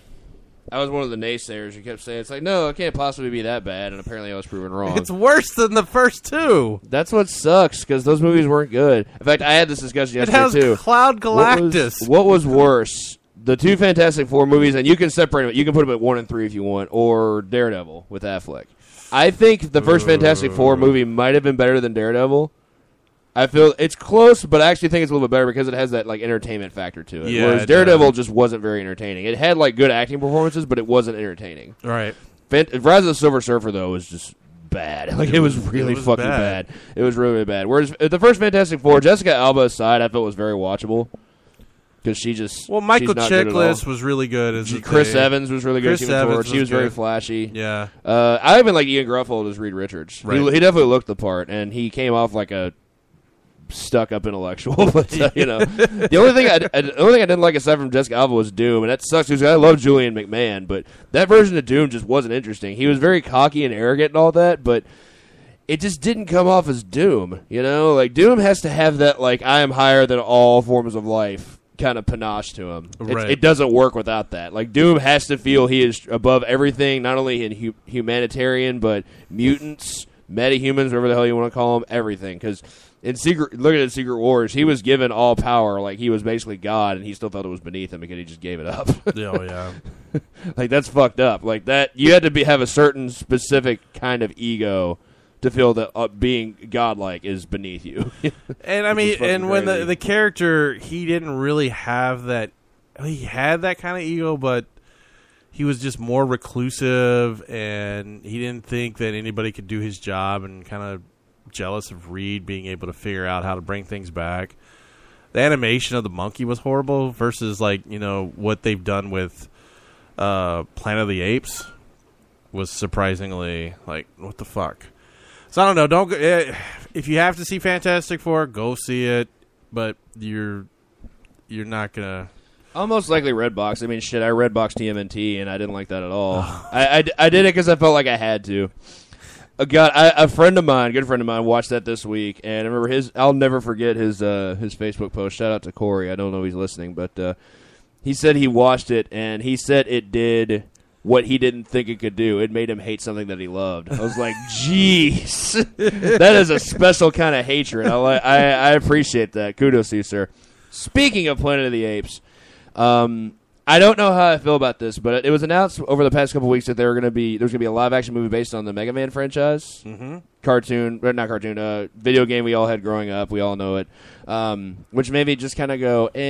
I was one of the naysayers who kept saying it's like no, it can't possibly be that bad, and apparently I was proven wrong. It's worse than the first two. That's what sucks because those movies weren't good. In fact, I had this discussion It yesterday has too. Cloud What was- Galactus. What was, worse? The two Fantastic Four movies, and you can separate them. You can put them at one and three if you want, or Daredevil with Affleck. I think the first Fantastic Four movie might have been better than Daredevil. I feel it's close, but I actually think it's a little bit better because it has that like entertainment factor to it. Yeah, Whereas it Daredevil does. just wasn't very entertaining. It had like good acting performances, but it wasn't entertaining. right. Fan- Rise of the Silver Surfer though was just bad. Like it, was, really it was fucking bad. bad. It was really, really bad. Whereas uh, the first Fantastic Four, Jessica Alba aside, I felt was very watchable because she just Well, Michael she's not good at all. Chiklis was really good as Chris. Evans was really good. Chris Evans Torch. He was was very flashy. Yeah. Uh, I even like Ioan Gruffudd as Reed Richards. Right. He, he definitely looked the part, and he came off like a stuck up intellectual. but uh, you know, the only thing I, I- the only thing I didn't like aside from Jessica Alba was Doom, and that sucks because I love Julian McMahon, but that version of Doom just wasn't interesting. He was very cocky and arrogant and all that, but. It just didn't come off as Doom, you know. Like Doom has to have that, like I am higher than all forms of life, kind of panache to him. It's- Right. It doesn't work without that. Like Doom has to feel he is above everything, not only in hu- humanitarian but mutants, metahumans, whatever the hell you want to call them, everything. Because in Secret, look at Secret Wars, he was given all power, like he was basically God, and he still felt it was beneath him because he just gave it up. Oh yeah. like that's fucked up. Like that, you had to be have a certain specific kind of ego to feel that uh, being godlike is beneath you. And I mean, and when the the character, he didn't really have that. He had that kind of ego, but he was just more reclusive, and he didn't think that anybody could do his job, and kind of jealous of Reed being able to figure out how to bring things back. The animation of the monkey was horrible versus like you know what they've done with uh, Planet of the Apes was surprisingly like what the fuck. So I don't know. Don't go, eh, if you have to see Fantastic Four, go see it. But you're you're not gonna. Almost likely Redbox. I mean, shit, I Redbox TMNT, and I didn't like that at all. I, I, I did it because I felt like I had to. Uh, God, I, a friend of mine, good friend of mine, watched that this week, and I remember his. I'll never forget his uh, his Facebook post. Shout out to Corey. I don't know if he's listening, but uh, he said he watched it, and he said it did what he didn't think it could do. It made him hate something that he loved. I was like, jeez, that is a special kind of hatred. I, li- I I appreciate that. Kudos to you, sir. Speaking of Planet of the Apes, um, I don't know how I feel about this, but it was announced over the past couple weeks that there were going to be there's going to be a live action movie based on the Mega Man franchise, mm-hmm. cartoon, not cartoon, uh, video game we all had growing up. We all know it, um, which maybe just kind of go, eh,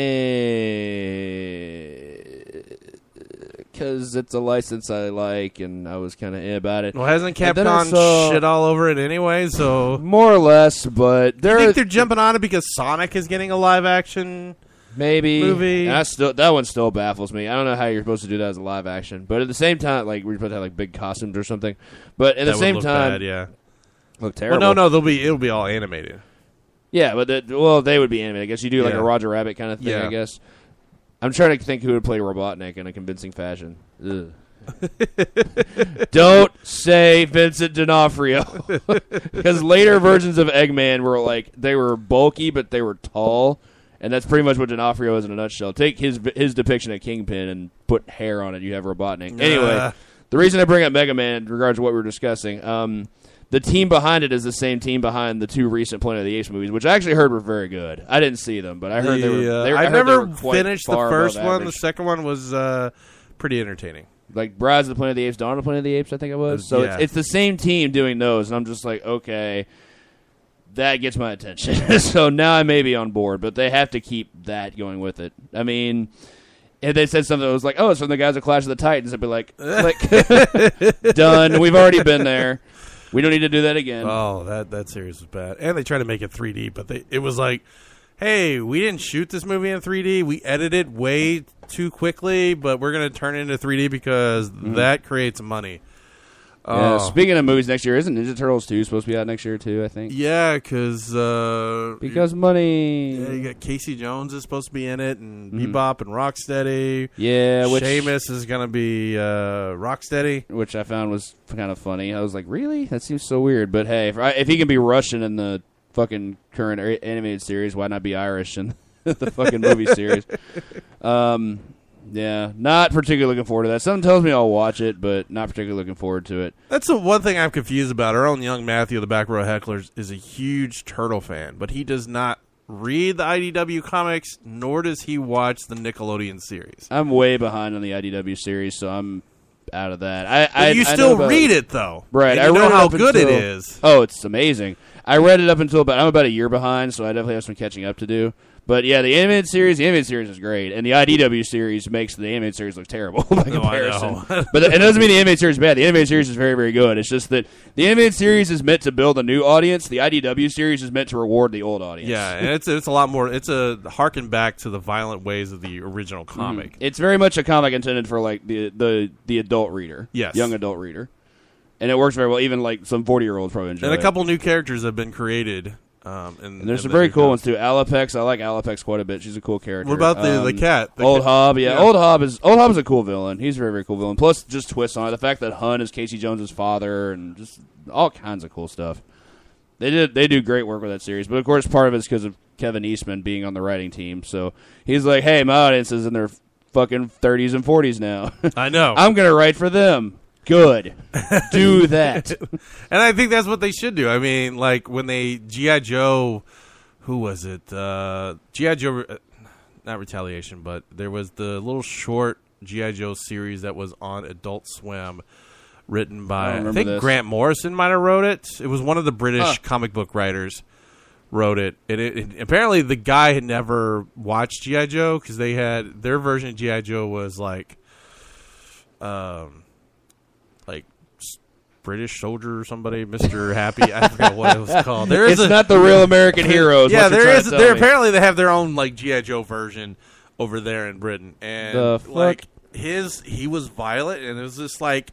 because it's a license I like, and I was kind of eh about it. Well, hasn't Capcom saw- shit all over it anyway? So More or less, but I there think they're jumping on it because Sonic is getting a live action. Maybe movie. And I still that one still baffles me. I don't know how you're supposed to do that as a live action, but at the same time, like we're supposed to have like big costumes or something. But at that the same look time, bad, yeah. look Well, terrible. no, no, they'll be it'll be all animated. Yeah, but the, well, they would be animated. I guess you do like Yeah. a Roger Rabbit kind of thing. Yeah. I guess. I'm trying to think who would play Robotnik in a convincing fashion. Don't say Vincent D'Onofrio, because later versions of Eggman were like they were bulky, but they were tall, and that's pretty much what D'Onofrio is in a nutshell. Take his his depiction of Kingpin and put hair on it. You have Robotnik. Anyway, Uh. the reason I bring up Mega Man, in regards to what we were discussing, um, the team behind it is the same team behind the two recent Planet of the Apes movies, which I actually heard were very good. I didn't see them, but I heard they were. The, uh, They were I, they never finished the first one. The second one was uh, pretty entertaining. like Rise of the Planet of the Apes, Dawn of the Planet of the Apes, I think it was. So Yeah. it's, it's the same team doing those, and I'm just like, okay, that gets my attention. so now I may be on board, but they have to keep that going with it. I mean, if they said something that was like, "Oh, it's from the guys at Clash of the Titans," I'd be like, "Click, done. We've already been there. We don't need to do that again." Oh, that that series was bad. And they tried to make it 3D, but they it was like, hey, we didn't shoot this movie in 3D. We edited way too quickly, but we're gonna turn it into 3D because mm-hmm. that creates money. Yeah, Oh. speaking of movies next year, isn't Ninja Turtles two supposed to be out next year too? I think Yeah, because uh, because money. yeah, you got Casey Jones is supposed to be in it, and Mhm. Bebop and Rocksteady. Yeah, which Sheamus is gonna be uh, Rocksteady. which I found was kind of funny. I was like, really? That seems so weird. But hey, if, I, if he can be Russian in the fucking current animated series, why not be Irish in the fucking movie series? Um, yeah, not particularly looking forward to that. Something tells me I'll watch it, but not particularly looking forward to it. That's the one thing I'm confused about. Our own young Matthew, the back row hecklers, is a huge turtle fan, but he does not read the IDW comics, nor does he watch the Nickelodeon series. I'm way behind on the IDW series, so I'm out of that. I, But I you I still about- read it though, Right, I know read how good it until- is. Oh, it's amazing. I read it up until about I'm about a year behind, so I definitely have some catching up to do. But yeah, the animated series, the animated series is great, and the IDW series makes the animated series look terrible by Oh, I comparison. but the, it doesn't mean the animated series is bad. The animated series is very, very good. It's just that the animated series is meant to build a new audience. The IDW series is meant to reward the old audience. Yeah, and it's it's a lot more. It's a harken back to the violent ways of the original mm-hmm. comic. It's very much a comic intended for like the the the adult reader, Yes. young adult reader, and it works very well. Even like some forty year olds probably enjoy And a it. couple new characters have been created. Um, and, And there's in some very cool ones too. Alopex, I like Alopex quite a bit. She's a cool character. What about the- the Um, cat? The old cat- Hob, yeah. yeah. Old Hob is Old Hob is a cool villain. He's a very very cool villain. Plus, just twists on it. The fact that Hun is Casey Jones's father, and just all kinds of cool stuff. They did they do great work with that series, but of course part of it's because of Kevin Eastman being on the writing team. So he's like, hey, my audience is in their fucking 30s and 40s now. I know, I'm gonna write for them. Good, do that. and I think that's what they should do. I mean, like when they GI Joe, who was it? Uh, GI Joe, uh, not Retaliation, but there was the little short GI Joe series that was on Adult Swim, written by don't I, think this. Grant Morrison might have wrote it. It was one of the British Huh. comic book writers wrote it. And it, it- apparently the guy had never watched GI Joe because they had their version of GI Joe was like, um, like British soldier or somebody, Mister Happy. I forgot what it was called. There is it's a, not the real American heroes. yeah, there is. there trying is. to tell There me. apparently they have their own like GI Joe version over there in Britain, and The fuck? like his, he was violent, and it was just like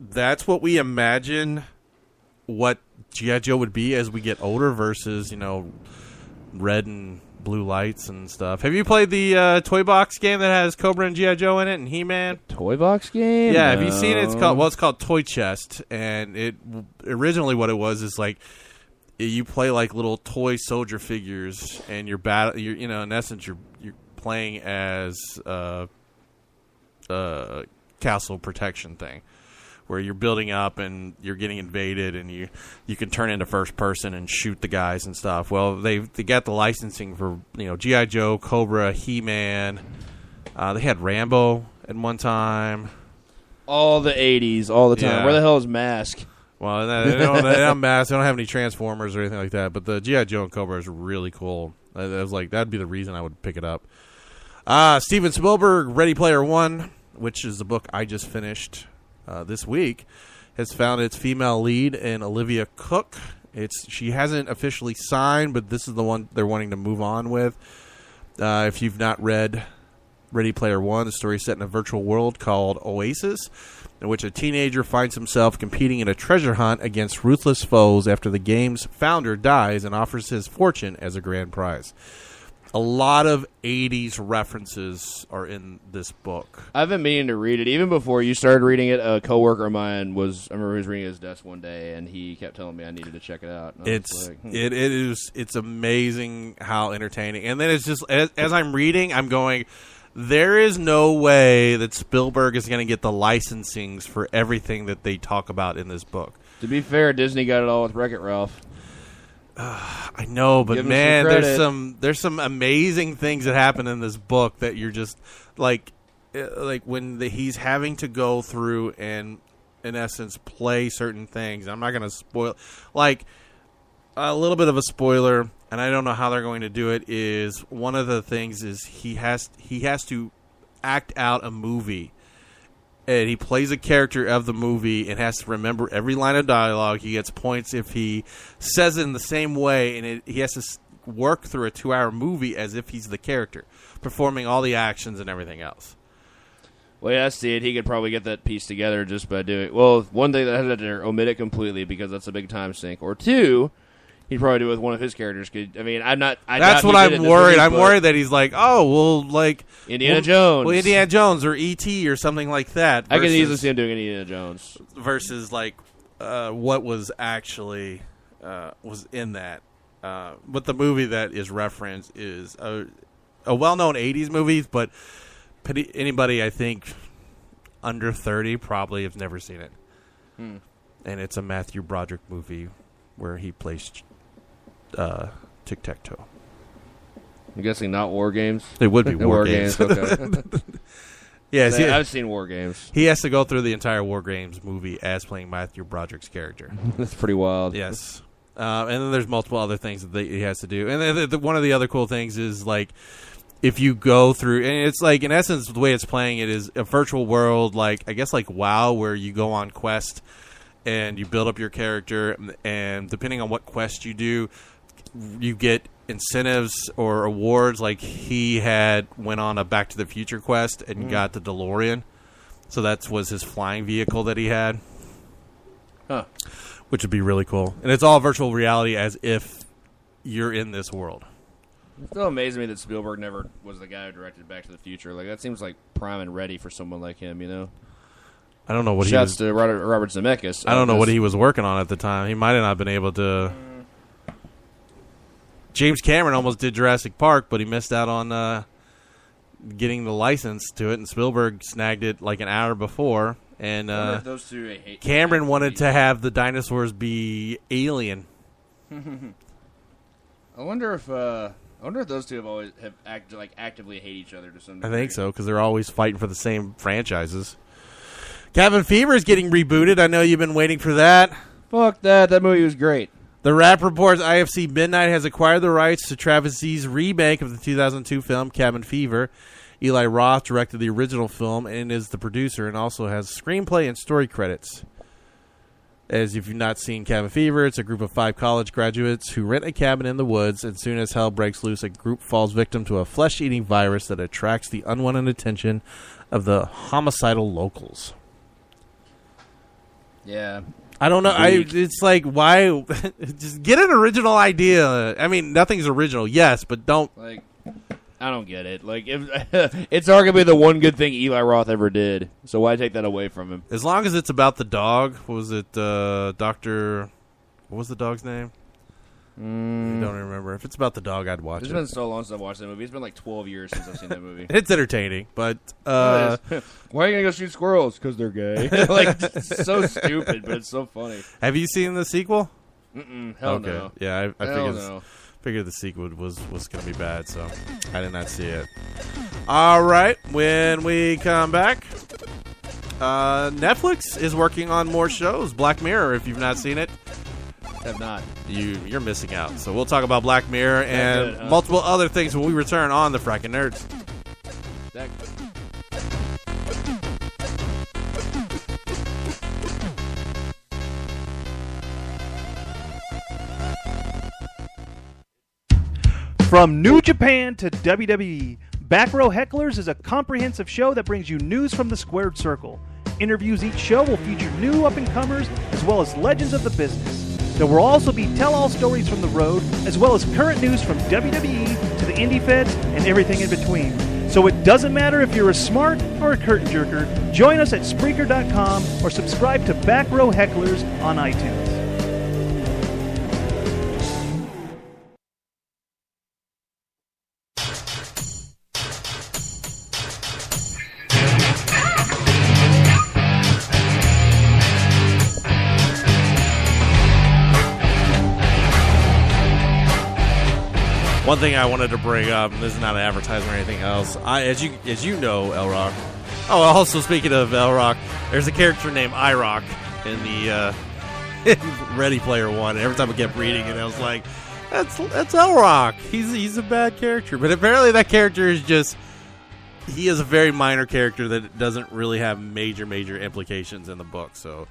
that's what we imagine what GI Joe would be as we get older versus you know red and blue lights and stuff. Have you played the uh, toy box game that has Cobra and GI Joe in it and He Man? toy box game. Yeah, have you seen it? It's called well, it's called Toy Chest, and it originally what it was is like you play like little toy soldier figures, and you're battle. You're you know in essence you're you're playing as uh, uh, castle protection thing. Where you're building up and you're getting invaded, and you you can turn into first person and shoot the guys and stuff. Well, they they got the licensing for you know GI Joe, Cobra, He Man. Uh, they had Rambo at one time. all the '80s, all the time. Yeah. Where the hell is Mask? Well, they don't, they don't have. They don't have any Transformers or anything like that. But the GI Joe and Cobra is really cool. I, I was like, that'd be the reason I would pick it up. Uh, Steven Spielberg, Ready Player One, which is the book I just finished uh, this week, has found its female lead in Olivia Cooke. It's she hasn't officially signed, but this is the one they're wanting to move on with. Uh, if you've not read Ready Player One, the story set in a virtual world called Oasis, in which a teenager finds himself competing in a treasure hunt against ruthless foes after the game's founder dies and offers his fortune as a grand prize. A lot of 80s references are in this book. I've been meaning to read it even before you started reading it. A coworker of mine was I remember he was reading his desk one day, and he kept telling me I needed to check it out. And I was It's like, hmm. it, it is it's amazing how entertaining. And then it's just as, as I'm reading, I'm going there is no way that Spielberg is going to get the licensings for everything that they talk about in this book. to be fair, Disney got it all with Wreck It Ralph. I know, but Give him some man, there's some there's some amazing things that happen in this book that you're just like uh, like when the, he's having to go through and in essence play certain things. I'm not going to spoil like a little bit of a spoiler and I don't know how they're going to do it is one of the things is he has he has to act out a movie. And he plays a character of the movie and has to remember every line of dialogue. He gets points if he says it in the same way, and it, he has to work through a two-hour movie as if he's the character, performing all the actions and everything else. Well, yeah, see it. He could probably get that piece together just by doing. Well, one thing that I had to omit it completely because that's a big time sink. Or two, he'd probably do it with one of his characters. Could I mean, I'm not. I That's what he did it I'm worried. movie, I'm worried that he's like, oh, well, like Indiana well, Jones. well, Indiana Jones or E.T. or something like that. I can easily see him doing Indiana Jones. versus like uh, what was actually uh, was in that. Uh, but the movie that is referenced is a, a well-known '80s movie, but anybody I think under 30 probably have never seen it. And it's a Matthew Broderick movie where he plays uh, tic tac toe. I'm guessing not War Games. It would be War, Games. okay. yes, he, I've seen War Games. he has to go through the entire War Games movie as playing Matthew Broderick's character. That's pretty wild. Yes. Uh, and then there's multiple other things that he has to do. And then the, the, one of the other cool things is like if you go through, and it's like in essence the way it's playing it is a virtual world, like I guess like WoW, where you go on quest and you build up your character, and depending on what quest you do, you get incentives or awards. Like he had went on a Back to the Future quest and mm. got the DeLorean, so that was his flying vehicle that he had Huh. which would be really cool. And it's all virtual reality as if you're in this world. It still amazes me that Spielberg never was the guy who directed Back to the Future. Like that seems like prime and ready for someone like him. You know. I don't know what Shouts he was. to Robert, Robert Zemeckis. I don't know what he was working on at the time. He might have not been able to. James Cameron almost did Jurassic Park, but he missed out on uh, getting the license to it, and Spielberg snagged it like an hour before. And uh, those two hate Cameron wanted to have the dinosaurs be alien. I wonder if uh, I wonder if those two have always have act, like actively hate each other to some. Degree. I think so because they're always fighting for the same franchises. Cabin Fever is getting rebooted. I know you've been waiting for that. Fuck that. That movie was great. The Wrap reports IFC Midnight has acquired the rights to Travis Z's remake of the 2002 film Cabin Fever. Eli Roth directed the original film and is the producer, and also has screenplay and story credits. As if you've not seen Cabin Fever, it's a group of five college graduates who rent a cabin in the woods, and soon as hell breaks loose, a group falls victim to a flesh eating virus that attracts the unwanted attention of the homicidal locals. Yeah. I don't know. I it's like why just get an original idea. I mean, nothing's original, yes, but don't. Like, I don't get it. Like, if, it's arguably the one good thing Eli Roth ever did. So why take that away from him? As long as it's about the dog. What was it uh, Doctor? What was the dog's name? I don't remember. If it's about the dog, I'd watch It's it. been so long since I've watched that movie. It's been like 12 years since I've seen that movie. It's entertaining, but uh, Why are you gonna go shoot squirrels? Because they're gay. like, it's so stupid, but it's so funny. have you seen the sequel? Mm-mm, hell okay, no. yeah, I, I Hell figured no. figured the sequel was was going to be bad, so I did not see it. All right, when we come back, uh, Netflix is working on more shows. Black Mirror, if you've not seen it, Have not. you you're missing out. So we'll talk about Black Mirror and good, huh? multiple other things when we return on the Frackin' Nerds. That From New Japan to WWE, Back Row Hecklers is a comprehensive show that brings you news from the squared circle. Interviews each show will feature new up and comers as well as legends of the business. There will also be tell all stories from the road as well as current news from WWE to the indie feds and everything in between. So it doesn't matter if you're a smart or a curtain jerker, join us at Spreaker.com or subscribe to Back Row Hecklers on iTunes. One thing I wanted to bring up, and this is not an advertisement or anything else. I, as you as you know, El Rock. Oh, also speaking of El Rock, there's a character named IROC in the uh, in Ready Player One. And every time I kept reading it, I was like, "That's that's El Rock. He's he's a bad character." But apparently, that character is just he is a very minor character that doesn't really have major major implications in the book. So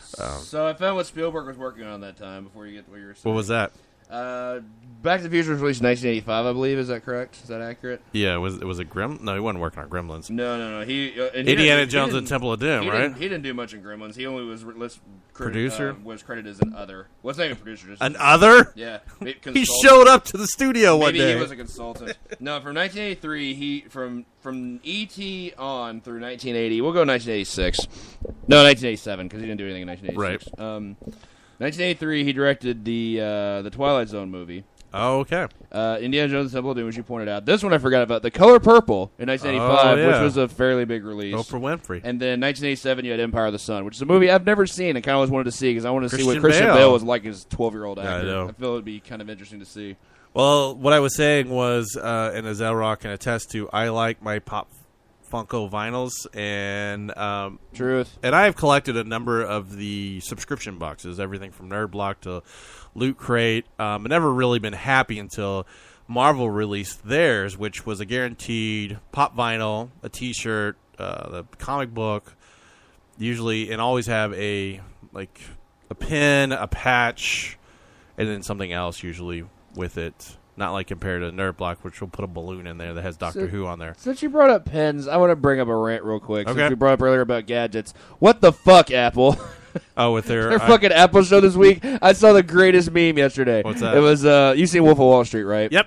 So I found what Spielberg was working on that time before you get to what you were saying. what was that? Uh, Back to the Future was released in 1985, I believe. Is that correct? Is that accurate? Yeah, it was it was a Grim? No, he wasn't working on Gremlins. No, no, no. He uh, and he Indiana didn't- he Jones and didn't- Temple of Doom, he right? Didn't, he didn't do much in Gremlins. He only was re- list, credit, Producer? uh, was credited as an other. What's not even producer? Just An other? yeah. ma- He showed up to the studio one Maybe day. he was a consultant. no, from 1983, he from from ET on through 1980. We'll go 1986. No, 1987 because he didn't do anything in 1986. Um, 1983, he directed the uh, the Twilight Zone movie. oh, okay. Uh, Indiana Jones and Temple of Doom, which you pointed out. This one I forgot about. The Color Purple in 1985, Oh, yeah. which was a fairly big release. Oprah Winfrey. And then 1987, you had Empire of the Sun, which is a movie I've never seen and kind of always wanted to see because I wanted to see what Christian Christian Bale. Bale. was like as 12 year old Yeah, I actor. know. feel it would be kind of interesting to see. Well, what I was saying was, uh, and as Elrock can attest to, I like my Pop Funko vinyls, and um, Truth. and I have collected a number of the subscription boxes, everything from Nerd Block to Loot Crate. Um, I've never really been happy until Marvel released theirs, which was a guaranteed pop vinyl, a T-shirt, uh, the comic book, usually, and always have a like a pin, a patch, and then something else usually with it. Not like compared to Nerd Block, which will put a balloon in there that has Doctor So- Who on there. Since you brought up pens, I want to bring up a rant real quick. Okay. Since we brought up earlier about gadgets. What the fuck, Apple? Oh, with their, Their I- fucking Apple show this week. I saw the greatest meme yesterday. What's that? It was uh, you seen Wolf of Wall Street, right? Yep.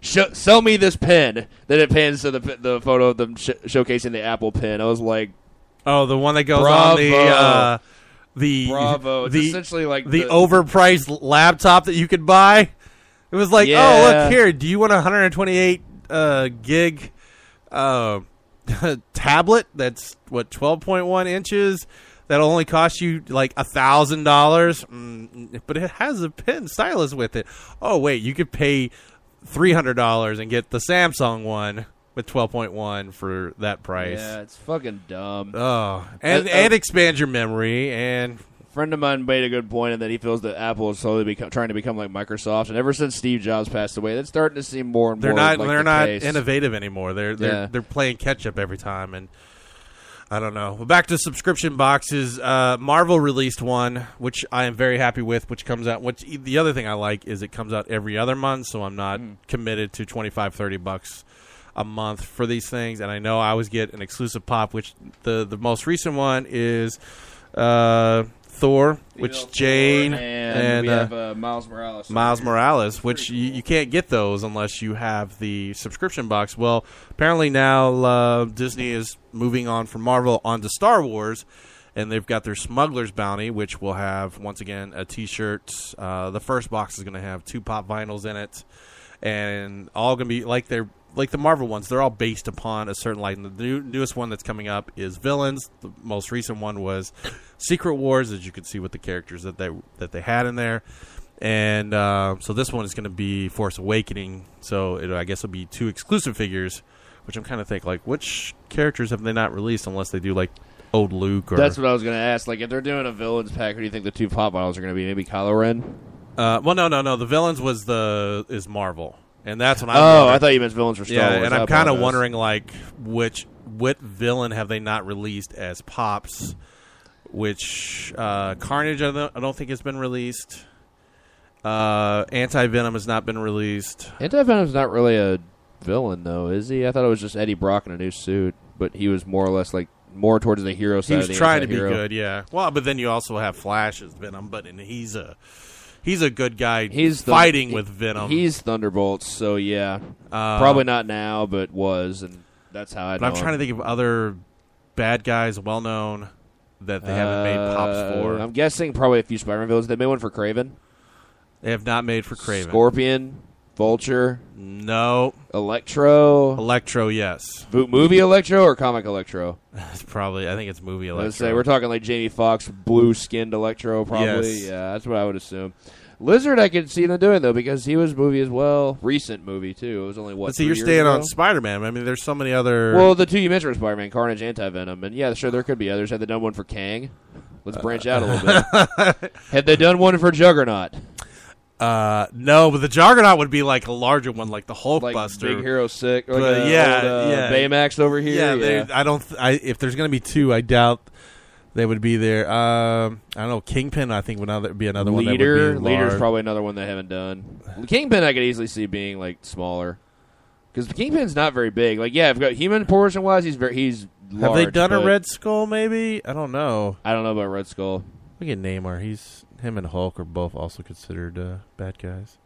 Show, sell me this pen. Then it pans to the the photo of them sh- showcasing the Apple pen. I was like, Oh, the one that goes on the Bravo. uh, the bravo! It's the essentially like the, the overpriced laptop that you could buy. It was like, oh look here, do you want a 128 uh, gig uh, tablet that's what 12.1 inches? That'll only cost you like a thousand dollars, Mm, but it has a pen stylus with it. Oh wait, you could pay three hundred dollars and get the Samsung one with 12.1 for that price. Yeah, it's fucking dumb. Oh, and Uh, uh, and expand your memory and friend of mine made a good point in that he feels that Apple is slowly become, trying to become like Microsoft, and ever since Steve Jobs passed away, that's starting to seem more and they're more. not like they're the not case. innovative anymore. They're they're Yeah. they're playing catch up every time and I don't know. Back to subscription boxes. Uh, Marvel released one, which I am very happy with. Which comes out. Which the other thing I like is it comes out every other month, so I'm not Hmm. committed to 25, 30 bucks a month for these things. And I know I always get an exclusive pop. Which the the most recent one is uh, Thor, which Jane and, and we uh, have uh, Miles Morales. Miles Morales, which you, you can't get those unless you have the subscription box. Well, apparently now uh, Disney is moving on from Marvel onto Star Wars, and they've got their Smuggler's Bounty, which will have once again a T-shirt. Uh, the first box is going to have two pop vinyls in it, and all going to be like they're like the Marvel ones. They're all based upon a certain light. And the new, newest one that's coming up is Villains. The most recent one was Secret Wars, as you can see with the characters that they that they had in there. And uh, so this one is going to be Force Awakening. So it, I guess it'll be two exclusive figures, which I'm kind of think like which characters have they not released unless they do like old Luke or That's what I was going to ask. Like, if they're doing a villains pack, who do you think the two pop models are going to be? Maybe Kylo Ren. uh, well no no no the villains was the is Marvel and that's when I oh, I thought you meant villains for Star yeah Wars. and I'm kind of wondering like which what villain have they not released as pops which uh, Carnage I don't, I don't think has been released uh, Anti Venom has not been released Anti Venom's not really a villain, though, is he? I thought it was just Eddie Brock in a new suit, but he was more or less like more towards the hero side. he of was trying to be good yeah well but then you also have Flash as Venom but and he's a he's a good guy He's the- fighting with Venom He's Thunderbolts, so yeah, Uh, probably not now, but was, and that's how I. But I'm trying to think of other bad guys, well known, that they haven't made pops for. Uh, I'm guessing probably a few Spider-Man villains. They made one for Kraven, they have not made for Kraven. Scorpion, Vulture, No, Electro, Electro. Yes, Bo- movie Electro or comic Electro. it's probably. I think it's movie Electro. Let's say we're talking like Jamie Foxx, blue-skinned Electro, probably. Yes. Yeah, that's what I would assume. Lizard, I could see them doing though because he was movie as well, recent movie too. It was only what. But see, three you're years staying ago? on Spider Man. I mean, there's so many other. Well, the two you mentioned were Spider-Man, Carnage, Anti Venom, and yeah, sure, there could be others. Had they done one for Kang? Let's branch out a little bit. Had they done one for Juggernaut? Uh, no, but the Juggernaut would be like a larger one, like the Hulkbuster, like Big Hero Six, like But, the yeah, old, uh, yeah. Baymax over here. yeah, Yeah, they- I don't. Th- I, if there's gonna be two, I doubt they would be there. Um, I don't know. Kingpin, I think would another be another one. Leader, that would be Leader's large. probably another one they haven't done. Kingpin, I could easily see being like smaller because Kingpin's not very big. Like, yeah, I've got human portion wise, he's very he's. Have they done a Red Skull? Maybe I don't know. I don't know about Red Skull. Look at Namor. He's him and Hulk are both also considered uh, bad guys.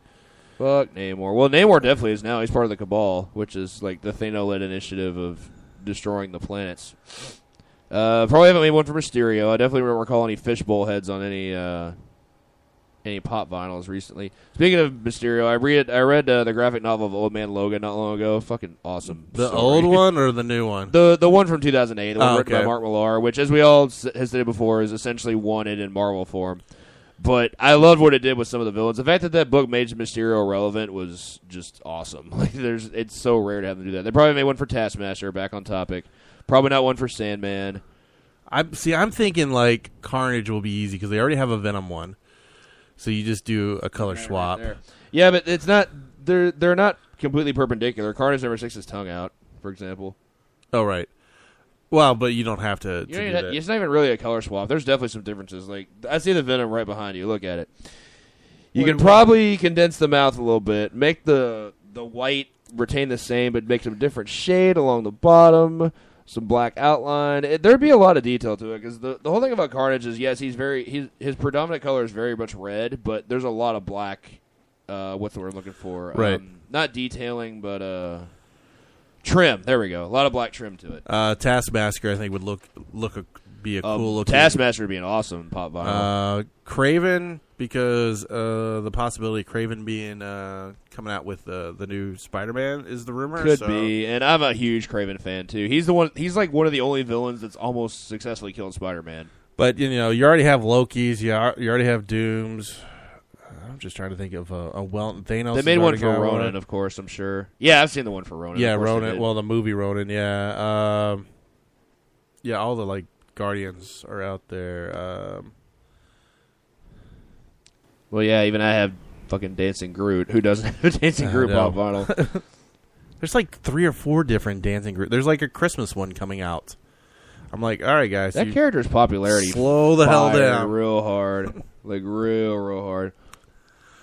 Fuck Namor. Well, Namor definitely is now. He's part of the Cabal, which is like the Thanos-led initiative of destroying the planets. Uh, probably haven't made one for Mysterio. I definitely don't recall any fishbowl heads on any uh, any pop vinyls recently. Speaking of Mysterio, I read I read uh, the graphic novel of Old Man Logan not long ago. Fucking awesome. The story. old one or the new one? The the one from 2008, the one Oh, written by. Mark Millar, which, as we all s- has stated before, is essentially wanted in Marvel form. But I love what it did with some of the villains. The fact that that book made Mysterio relevant was just awesome. Like, there's, it's so rare to have them do that. They probably made one for Taskmaster. Back on topic. Probably not one for Sandman. I see. I'm thinking like Carnage will be easy because they already have a Venom one, so you just do a color swap. There. Yeah, but it's not. They're they're not completely perpendicular. Carnage never sticks his tongue out, for example. Oh right. Well, but you don't have to. to You don't do even- that. it's not even really a color swap. There's definitely some differences. Like I see the venom right behind you. Look at it. You can probably condense the mouth a little bit. Make the the white retain the same, but make some different shade along the bottom. Some black outline. It, there'd be a lot of detail to it because the the whole thing about Carnage is yes, he's very he's, his predominant color is very much red, but there's a lot of black. Uh, what's the word I'm looking for? Right. Um, not detailing, but uh, trim. There we go. A lot of black trim to it. Uh, Taskmaster, I think, would look look a, be a Um, cool looking. Taskmaster would be an awesome pop vinyl. Uh, Kraven, because uh, the possibility of Kraven being uh, coming out with uh, the new Spider-Man is the rumor. Could so- be, and I'm a huge Kraven fan too. He's the one. He's like one of the only villains that's almost successfully killed Spider-Man. But you know, you already have Loki's. You, are, you already have Dooms. I'm just trying to think of a, a well. Thanos. they made one for got Ronan, of course. I'm sure. Yeah, I've seen the one for Ronan. Yeah, Of Ronan. Well, the movie Ronan. Yeah. Um, yeah, all the like Guardians are out there. Um, well, yeah. Even I have fucking Dancing Groot. Who doesn't have a Dancing I Groot know. pop vinyl? there's like three or four different dancing Groots. There's like a Christmas one coming out. I'm like, all right, guys, that character's popularity slow the hell down. real hard, like real, real hard.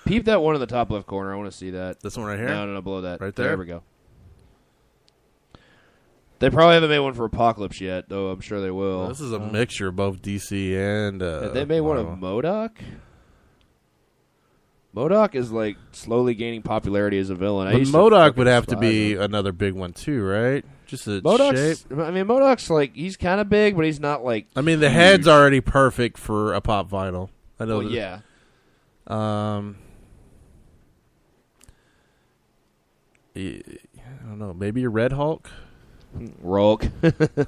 Peep that one in the top left corner. I want to see that. This one right here. No, no, no, below that. Right There there? we go. They probably haven't made one for Apocalypse yet, though. I'm sure they will. This is a mixture of both DC and. Uh, Have they made one of Marvel. MODOK? MODOK is like slowly gaining popularity as a villain. But used MODOK would have to be him. another big one too, right? Just a shape. MODOK's. I mean, MODOK's like he's kind of big, but he's not like. I mean, the huge. head's already perfect for a pop vinyl. I know. Well, that- yeah. Um. I don't know. Maybe a Red Hulk. Rulk.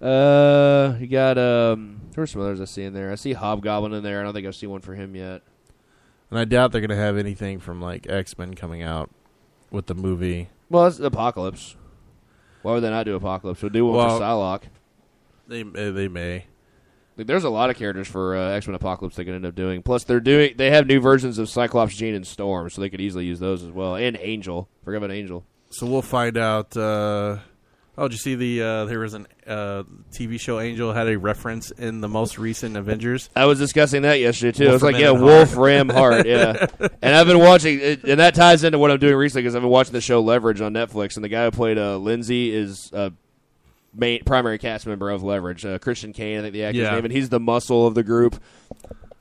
uh, you got um. There's some others I see in there. I see Hobgoblin in there. I don't think I've seen one for him yet. And I doubt they're gonna have anything from like X Men coming out with the movie. Well, it's Apocalypse. Why would they not do Apocalypse? We'll do one Well- for Psylocke. They eh, they may. Like, there's a lot of characters for uh, X Men Apocalypse they could end up doing. Plus, they're doing they have new versions of Cyclops, Jean, and Storm, so they could easily use those as well. And Angel, forget about Angel. So we'll find out. Uh, oh, did you see the? Uh, there was an uh, TV show. Angel had a reference in the most recent Avengers. I was discussing that yesterday too. I was like, yeah, Wolf Ram Heart, yeah. and I've been watching, it, and that ties into what I'm doing recently because I've been watching the show Leverage on Netflix, and the guy who played uh, Lindsey is a main primary cast member of Leverage, uh, Christian Kane, I think the actor's Yeah. name, and he's the muscle of the group.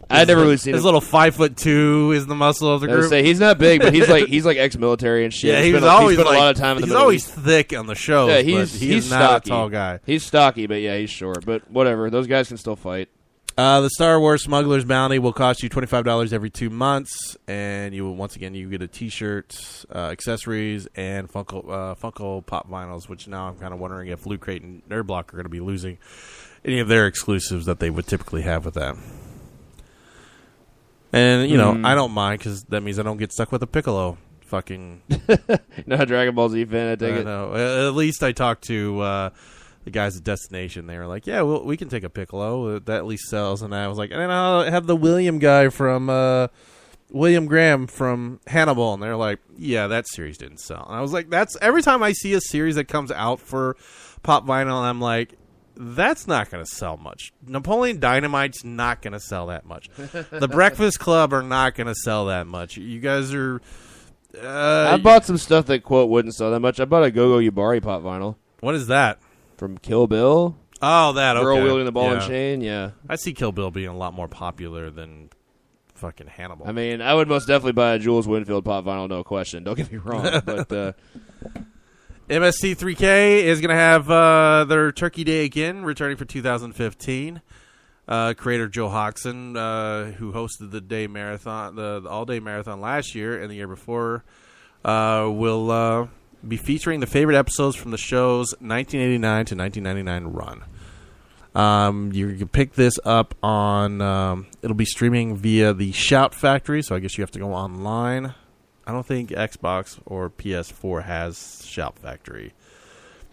I'd never really seen his him. little five foot two is the muscle of the group. say he's not big, but he's like he's like ex-military and shit. yeah, He's he was spent a- always spent like a lot of time in the he's Middle always East. thick on the show. Yeah, he's but he he's not stocky. a tall guy. He's stocky, but yeah, he's short. But whatever, those guys can still fight. Uh, the Star Wars Smuggler's Bounty will cost you twenty five dollars every two months, and you will once again you get a T-shirt, uh, accessories, and Funko uh, Funko Pop vinyls. Which now I'm kind of wondering if Loot Crate and Nerd Block are going to be losing any of their exclusives that they would typically have with that. And you know Hmm. I don't mind because that means I don't get stuck with a Piccolo. Fucking Not a Dragon Ball Z fan, I take I it. know. At least I talked to uh, the guys at Destination. They were like, "Yeah, well, we can take a Piccolo. That at least sells." And I was like, "And then I'll have the William guy from uh, William Graham from Hannibal, and they're like, "Yeah, that series didn't sell." And I was like, "That's every time I see a series that comes out for Pop Vinyl, I'm like." That's not going to sell much. Napoleon Dynamite's not going to sell that much. the Breakfast Club are not going to sell that much. You guys are. Uh, I bought some stuff that quote wouldn't sell that much. I bought a Gogo Yubari pop vinyl what is that? From Kill Bill. Oh, that okay. Girl wielding the ball yeah. and chain. Yeah. I see Kill Bill being a lot more popular than fucking Hannibal. I mean, I would most definitely buy a Jules Winnfield pop vinyl, no question. Don't get me wrong, but uh, MST3K is going to have uh, their Turkey Day again, returning for 2015. Uh, creator Joel Hodgson, uh, who hosted the day marathon, the, the all day marathon last year and the year before, uh, will uh, be featuring the favorite episodes from the show's 1989 to 1999 run. Um, you can pick this up on. Um, it'll be streaming via the Shout Factory, so I guess you have to go online. I don't think Xbox or PS4 has Shout Factory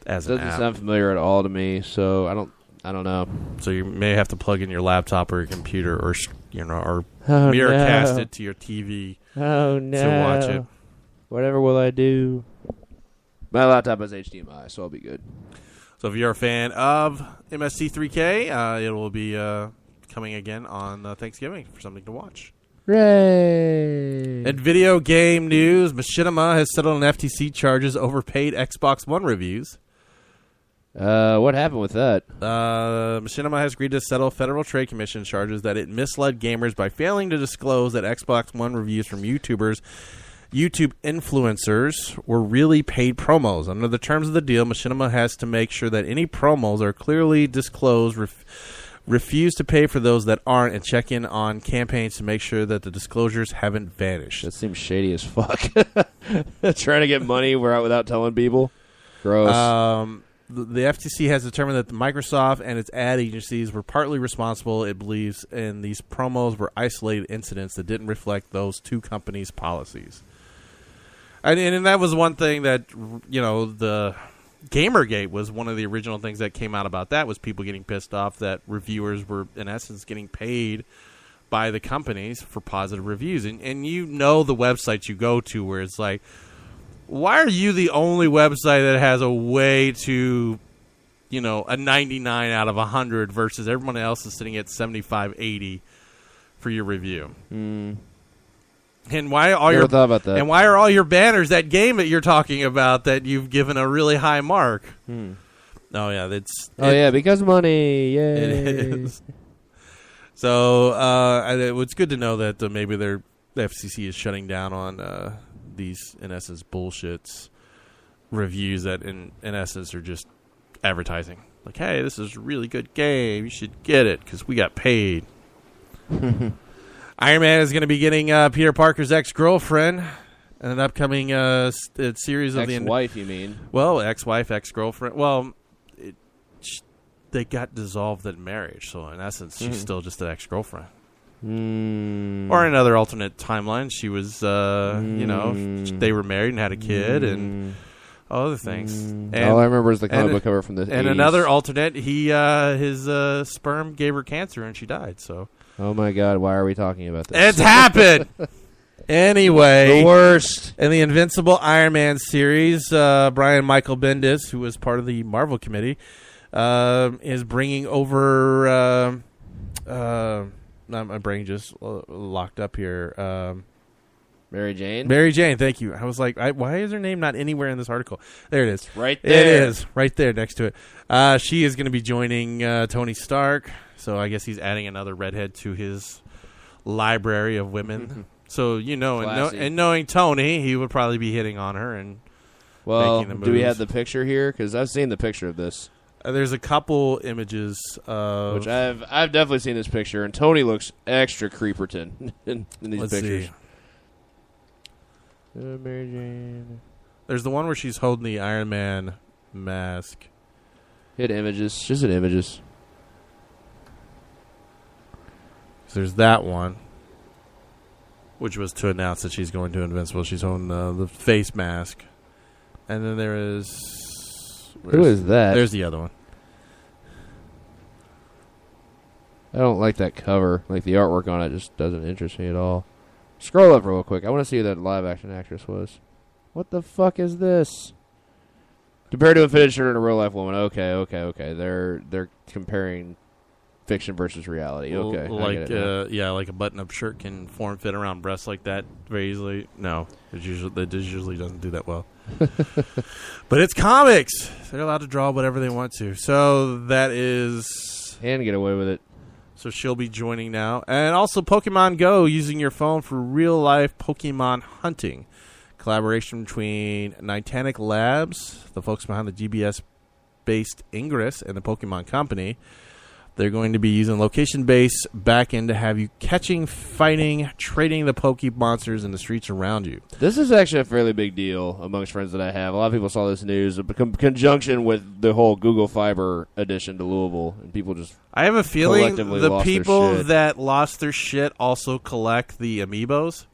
as an doesn't app. sound familiar at all to me. So I don't. I don't know. so you may have to plug in your laptop or your computer, or you know, or Oh, mirrorcast no. it to your TV Oh no! to watch it. Whatever will I do? My laptop has HDMI, so I'll be good. So if you're a fan of MST3K, uh, it will be uh, coming again on uh, Thanksgiving for something to watch. Ray. In video game news, Machinima has settled on FTC charges over paid Xbox One reviews. Uh, what happened with that? Uh, Machinima has agreed to settle Federal Trade Commission charges that it misled gamers by failing to disclose that Xbox One reviews from YouTubers, YouTube influencers, were really paid promos. Under the terms of the deal, Machinima has to make sure that any promos are clearly disclosed. Ref- refuse to pay for those that aren't and check in on campaigns to make sure that the disclosures haven't vanished. That seems shady as fuck. Trying to get money without without telling people. Gross. Um, the, the FTC has determined that Microsoft and its ad agencies were partly responsible, it believes, and these promos were isolated incidents that didn't reflect those two companies' policies. And, and that was one thing that, you know, the Gamergate was one of the original things that came out about that was people getting pissed off that reviewers were, in essence, getting paid by the companies for positive reviews. And, and you know the websites you go to where it's like, why are you the only website that has a way to you know a 99 out of 100 versus everyone else is sitting at 75 80 for your review hmm. And why are all Never your thought about that. and why are all your banners that game that you're talking about that you've given a really high mark Hmm. oh yeah that's oh it- yeah, because money. Yay. it is so uh it, it's good to know that uh, maybe they're the FCC is shutting down on uh, these in essence bullshits reviews that in in essence are just advertising. Like, hey, this is a really good game. You should get it because we got paid. Iron Man is going to be getting uh, Peter Parker's ex girlfriend in an upcoming uh, s- uh, series of the Ex-wife, you mean? well, ex-wife, ex-girlfriend. Well, it, sh- they got dissolved in marriage, so in essence, she's Mhm. still just an ex-girlfriend. Mm. Or another alternate timeline, she was, uh, you know, Mm. they were married and had a kid and other things. Mm. And, All I remember is the comic book cover from the and 80s. another alternate, he uh, his uh, sperm gave her cancer and she died. So Oh my god, why are we talking about this? it's happened. Anyway, the worst. In the Invincible Iron Man series, uh, Brian Michael Bendis, who was part of the Marvel committee, um is bringing over. Uh, uh, my brain just uh, locked up here. Um, Mary Jane? Mary Jane, thank you. I was like, I, why is her name not anywhere in this article? There it is. Right there. It is right there next to it. Uh, she is going to be joining uh, Tony Stark, so I guess he's adding another redhead to his library of women. so you know, and, know, Classy. and knowing Tony, he would probably be hitting on her. And Well, making the do we moves. have the picture here? Because I've seen the picture of this. uh, there's a couple images of Which I've I've definitely seen this picture, and Tony looks extra creeperton in, in these Let's pictures. see. Uh, Mary Jane. There's the one where she's holding the Iron Man mask. Hit images, just hit images. There's that one, which was to announce that she's going to Invincible. She's on uh, the face mask, and then there is who is that? There's the other one. I don't like that cover. Like the artwork on it just doesn't interest me at all. Scroll up real quick. I want to see who that live action actress was. What the fuck is this? Compared to a shirt and a real life woman. Okay, okay, okay. They're they're comparing fiction versus reality. Okay, like uh, yeah, like a button-up shirt can form fit around breasts like that very easily. No, it usually it usually doesn't do that well. but it's comics; they're allowed to draw whatever they want to. So that is and get away with it. so she'll be joining now, and also Pokemon Go using your phone for real-life Pokemon hunting. Collaboration between Niantic Labs, the folks behind the GPS-based Ingress, and the Pokemon Company. They're going to be using location-based backend to have you catching, fighting, trading the Poke monsters in the streets around you. This is actually a fairly big deal amongst friends that I have. A lot of people saw this news in con- conjunction with the whole Google Fiber addition to Louisville, and people just I have a feeling the people that lost their shit also collect the amiibos.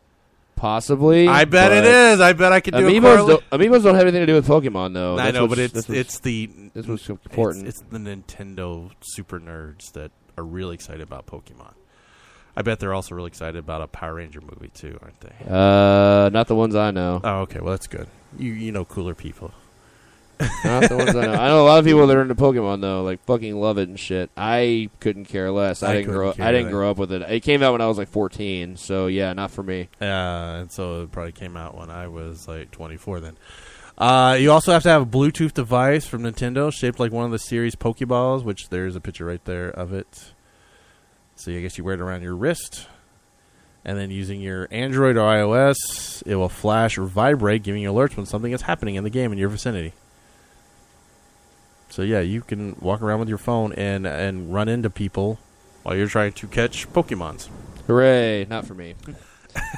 Possibly. I bet it is. I bet I could do Amiibos don't, Amiibos don't have anything to do with Pokemon, though. I That's know, what's- but it's that's what's- it's the what's it's, important. it's the Nintendo super nerds that are really excited about Pokemon. I bet they're also really excited about a Power Ranger movie too, aren't they? uh, not the ones I know. Oh, okay. Well, that's good. You you know cooler people. Not the ones I know. I know a lot of people that are into Pokemon though, like fucking love it and shit. I couldn't care less. I, I didn't grow. Up, I didn't grow up with it. It came out when I was like 14, so yeah, not for me. Uh, and so it probably came out when I was like 24 then. Uh, you also have to have a Bluetooth device from Nintendo shaped like one of the series Pokeballs, which there's a picture right there of it. So I guess you wear it around your wrist. And then using your Android or iOS, it will flash or vibrate, giving you alerts when something is happening in the game in your vicinity. So yeah, you can walk around with your phone and and run into people while you're trying to catch Pokemons. Hooray! Not for me.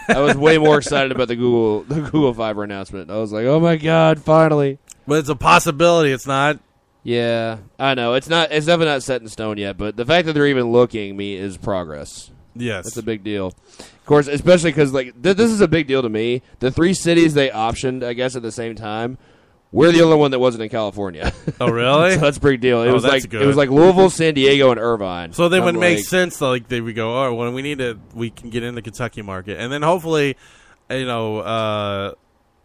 I was way more excited about the Google the Google Fiber announcement. I was like, oh my god, finally. But it's a possibility. It's not Yeah, I know it's not. It's definitely not set in stone yet. But the fact that they're even looking me is progress. Yes. That's a big deal. Of course, especially because like th- this is a big deal to me. The three cities they optioned, I guess, at the same time. We're the only one that wasn't in California. oh, really? so that's a big deal. It Oh, was that's like good. it was like Louisville, San Diego, and Irvine. So then I'm would make like, sense. Like they would go, oh, well, we need to, we can get in the Kentucky market, and then hopefully, you know, uh,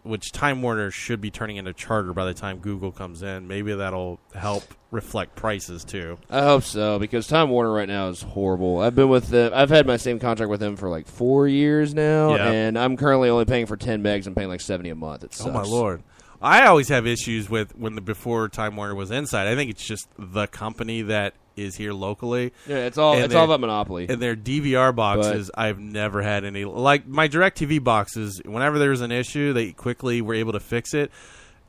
which Time Warner should be turning into Charter by the time Google comes in. Maybe that'll help reflect prices too. I hope so because Time Warner right now is horrible. I've been with them. I've had my same contract with them for like four years now, Yeah. and I'm currently only paying for ten megs. I'm paying like seventy a month. It sucks. Oh my lord! I always have issues with when the before Time Warner was Insight. I think it's just the company that is here locally. Yeah, it's all And it's all about monopoly. And their DVR boxes, I've never had any. Like my DirecTV boxes, whenever there was an issue, they quickly were able to fix it.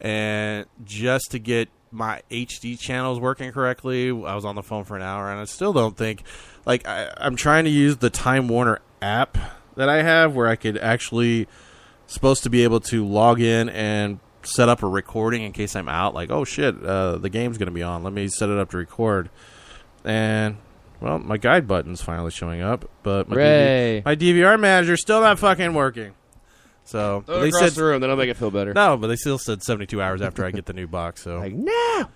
And just to get my HD channels working correctly, I was on the phone for an hour, and I still don't think. Like I, I'm trying to use the Time Warner app that I have, where I could actually supposed to be able to log in and set up a recording in case I'm out. Like, oh shit, uh, the game's gonna be on. Let me set it up to record. And well, my guide button's finally showing up, but my, DV- my DVR manager's still not fucking working. So Throw they said the room, then I'll make it feel better. no, but they still said 72 hours after I get the new box. So Like no.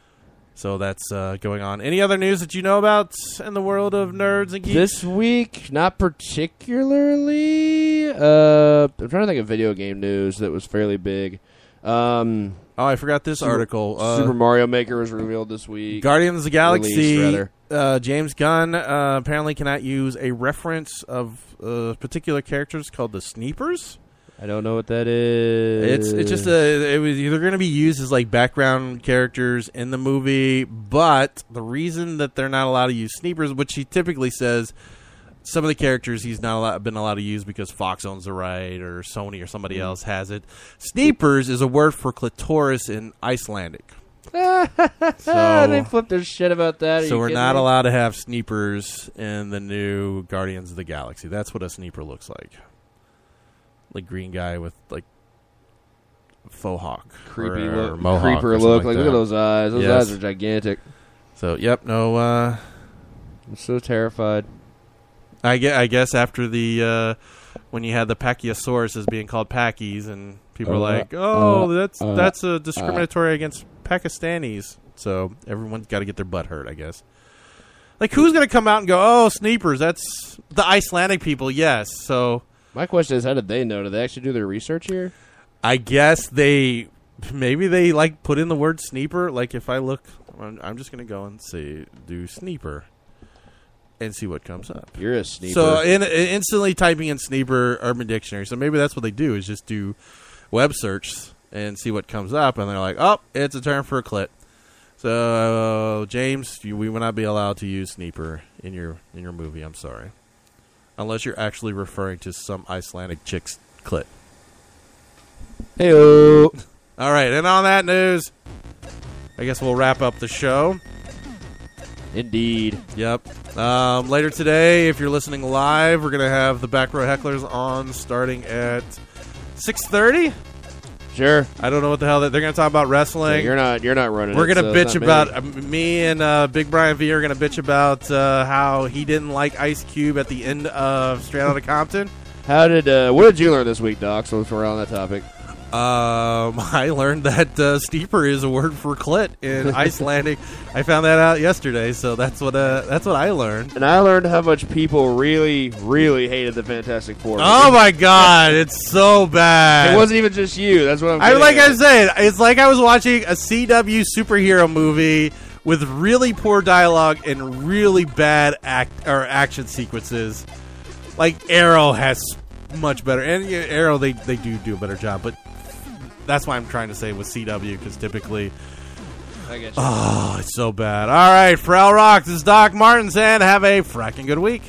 so that's uh, going on. Any other news that you know about in the world of nerds and geeks? This week, not particularly. Uh, I'm trying to think of video game news that was fairly big. Um, oh, I forgot this Super- article. Uh, Super Mario Maker was revealed this week. Guardians of the Galaxy. Uh, James Gunn uh, apparently cannot use a reference of uh, particular characters called the Sneepers. I don't know what that is. It's it's just a it was either going to be used as like background characters in the movie, but the reason that they're not allowed to use Sneepers, which he typically says, some of the characters he's not allowed, been allowed to use because Fox owns the right or Sony or somebody Mm. else has it. Sneepers is a word for clitoris in Icelandic. So they flipped their shit about that. Are so we're not me? allowed to have sneepers in the new Guardians of the Galaxy. That's what a sneeper looks like. Like green guy with like faux hawk, creepy or, look, or mohawk creeper look. Like, look at those eyes. Those Yes. eyes are gigantic. So yep, no. Uh, I'm so terrified. I guess, I guess after the uh, when you had the Pachyosaurus as being called Packies, and people were Uh, like, "Oh, uh, that's uh, that's a discriminatory against Pakistanis." So everyone's got to get their butt hurt, I guess. Like, who's going to come out and go, "Oh, sneepers"? That's the Icelandic people, yes. So My question is, how did they know? Did they actually do their research here? I guess they maybe they like put in the word sneeper. Like if I look, I'm, I'm just gonna go and see do sneeper and see what comes up. You're a sneaker. So in, in- instantly typing in sneeper Urban Dictionary. So maybe that's what they do is just do web search and see what comes up, and they're like, oh, it's a term for a clit. So uh, James, you, we will not be allowed to use sneeper in your in your movie. I'm sorry, unless you're actually referring to some Icelandic chick's clit. hey All right, and on that news, I guess we'll wrap up the show. Indeed. Yep. Um, later today, if you're listening live, we're gonna have the back row hecklers on starting at six thirty. Sure. I don't know what the hell that they're gonna talk about wrestling. you're not. You're not running. we're it, gonna so bitch about me. uh, me and uh, Big Brian V are gonna bitch about uh, how he didn't like Ice Cube at the end of Straight Outta Compton. How did? Uh, what did you learn this week, Doc? So if we're on that topic. Um, I learned that uh, steeper is a word for clit in Icelandic. I found that out yesterday, so that's what uh, that's what I learned. And I learned how much people really, really hated the Fantastic Four. Oh my god, it's so bad. It wasn't even just you. That's what I'm. I like at. I said, it's like I was watching a CW superhero movie with really poor dialogue and really bad act or action sequences. Like Arrow has much better, and yeah, Arrow they they do do a better job, but that's why I'm trying to say with CW because typically, I get you. oh, it's so bad. All right, for Rock, this is Doc Martins, and have a fracking good week.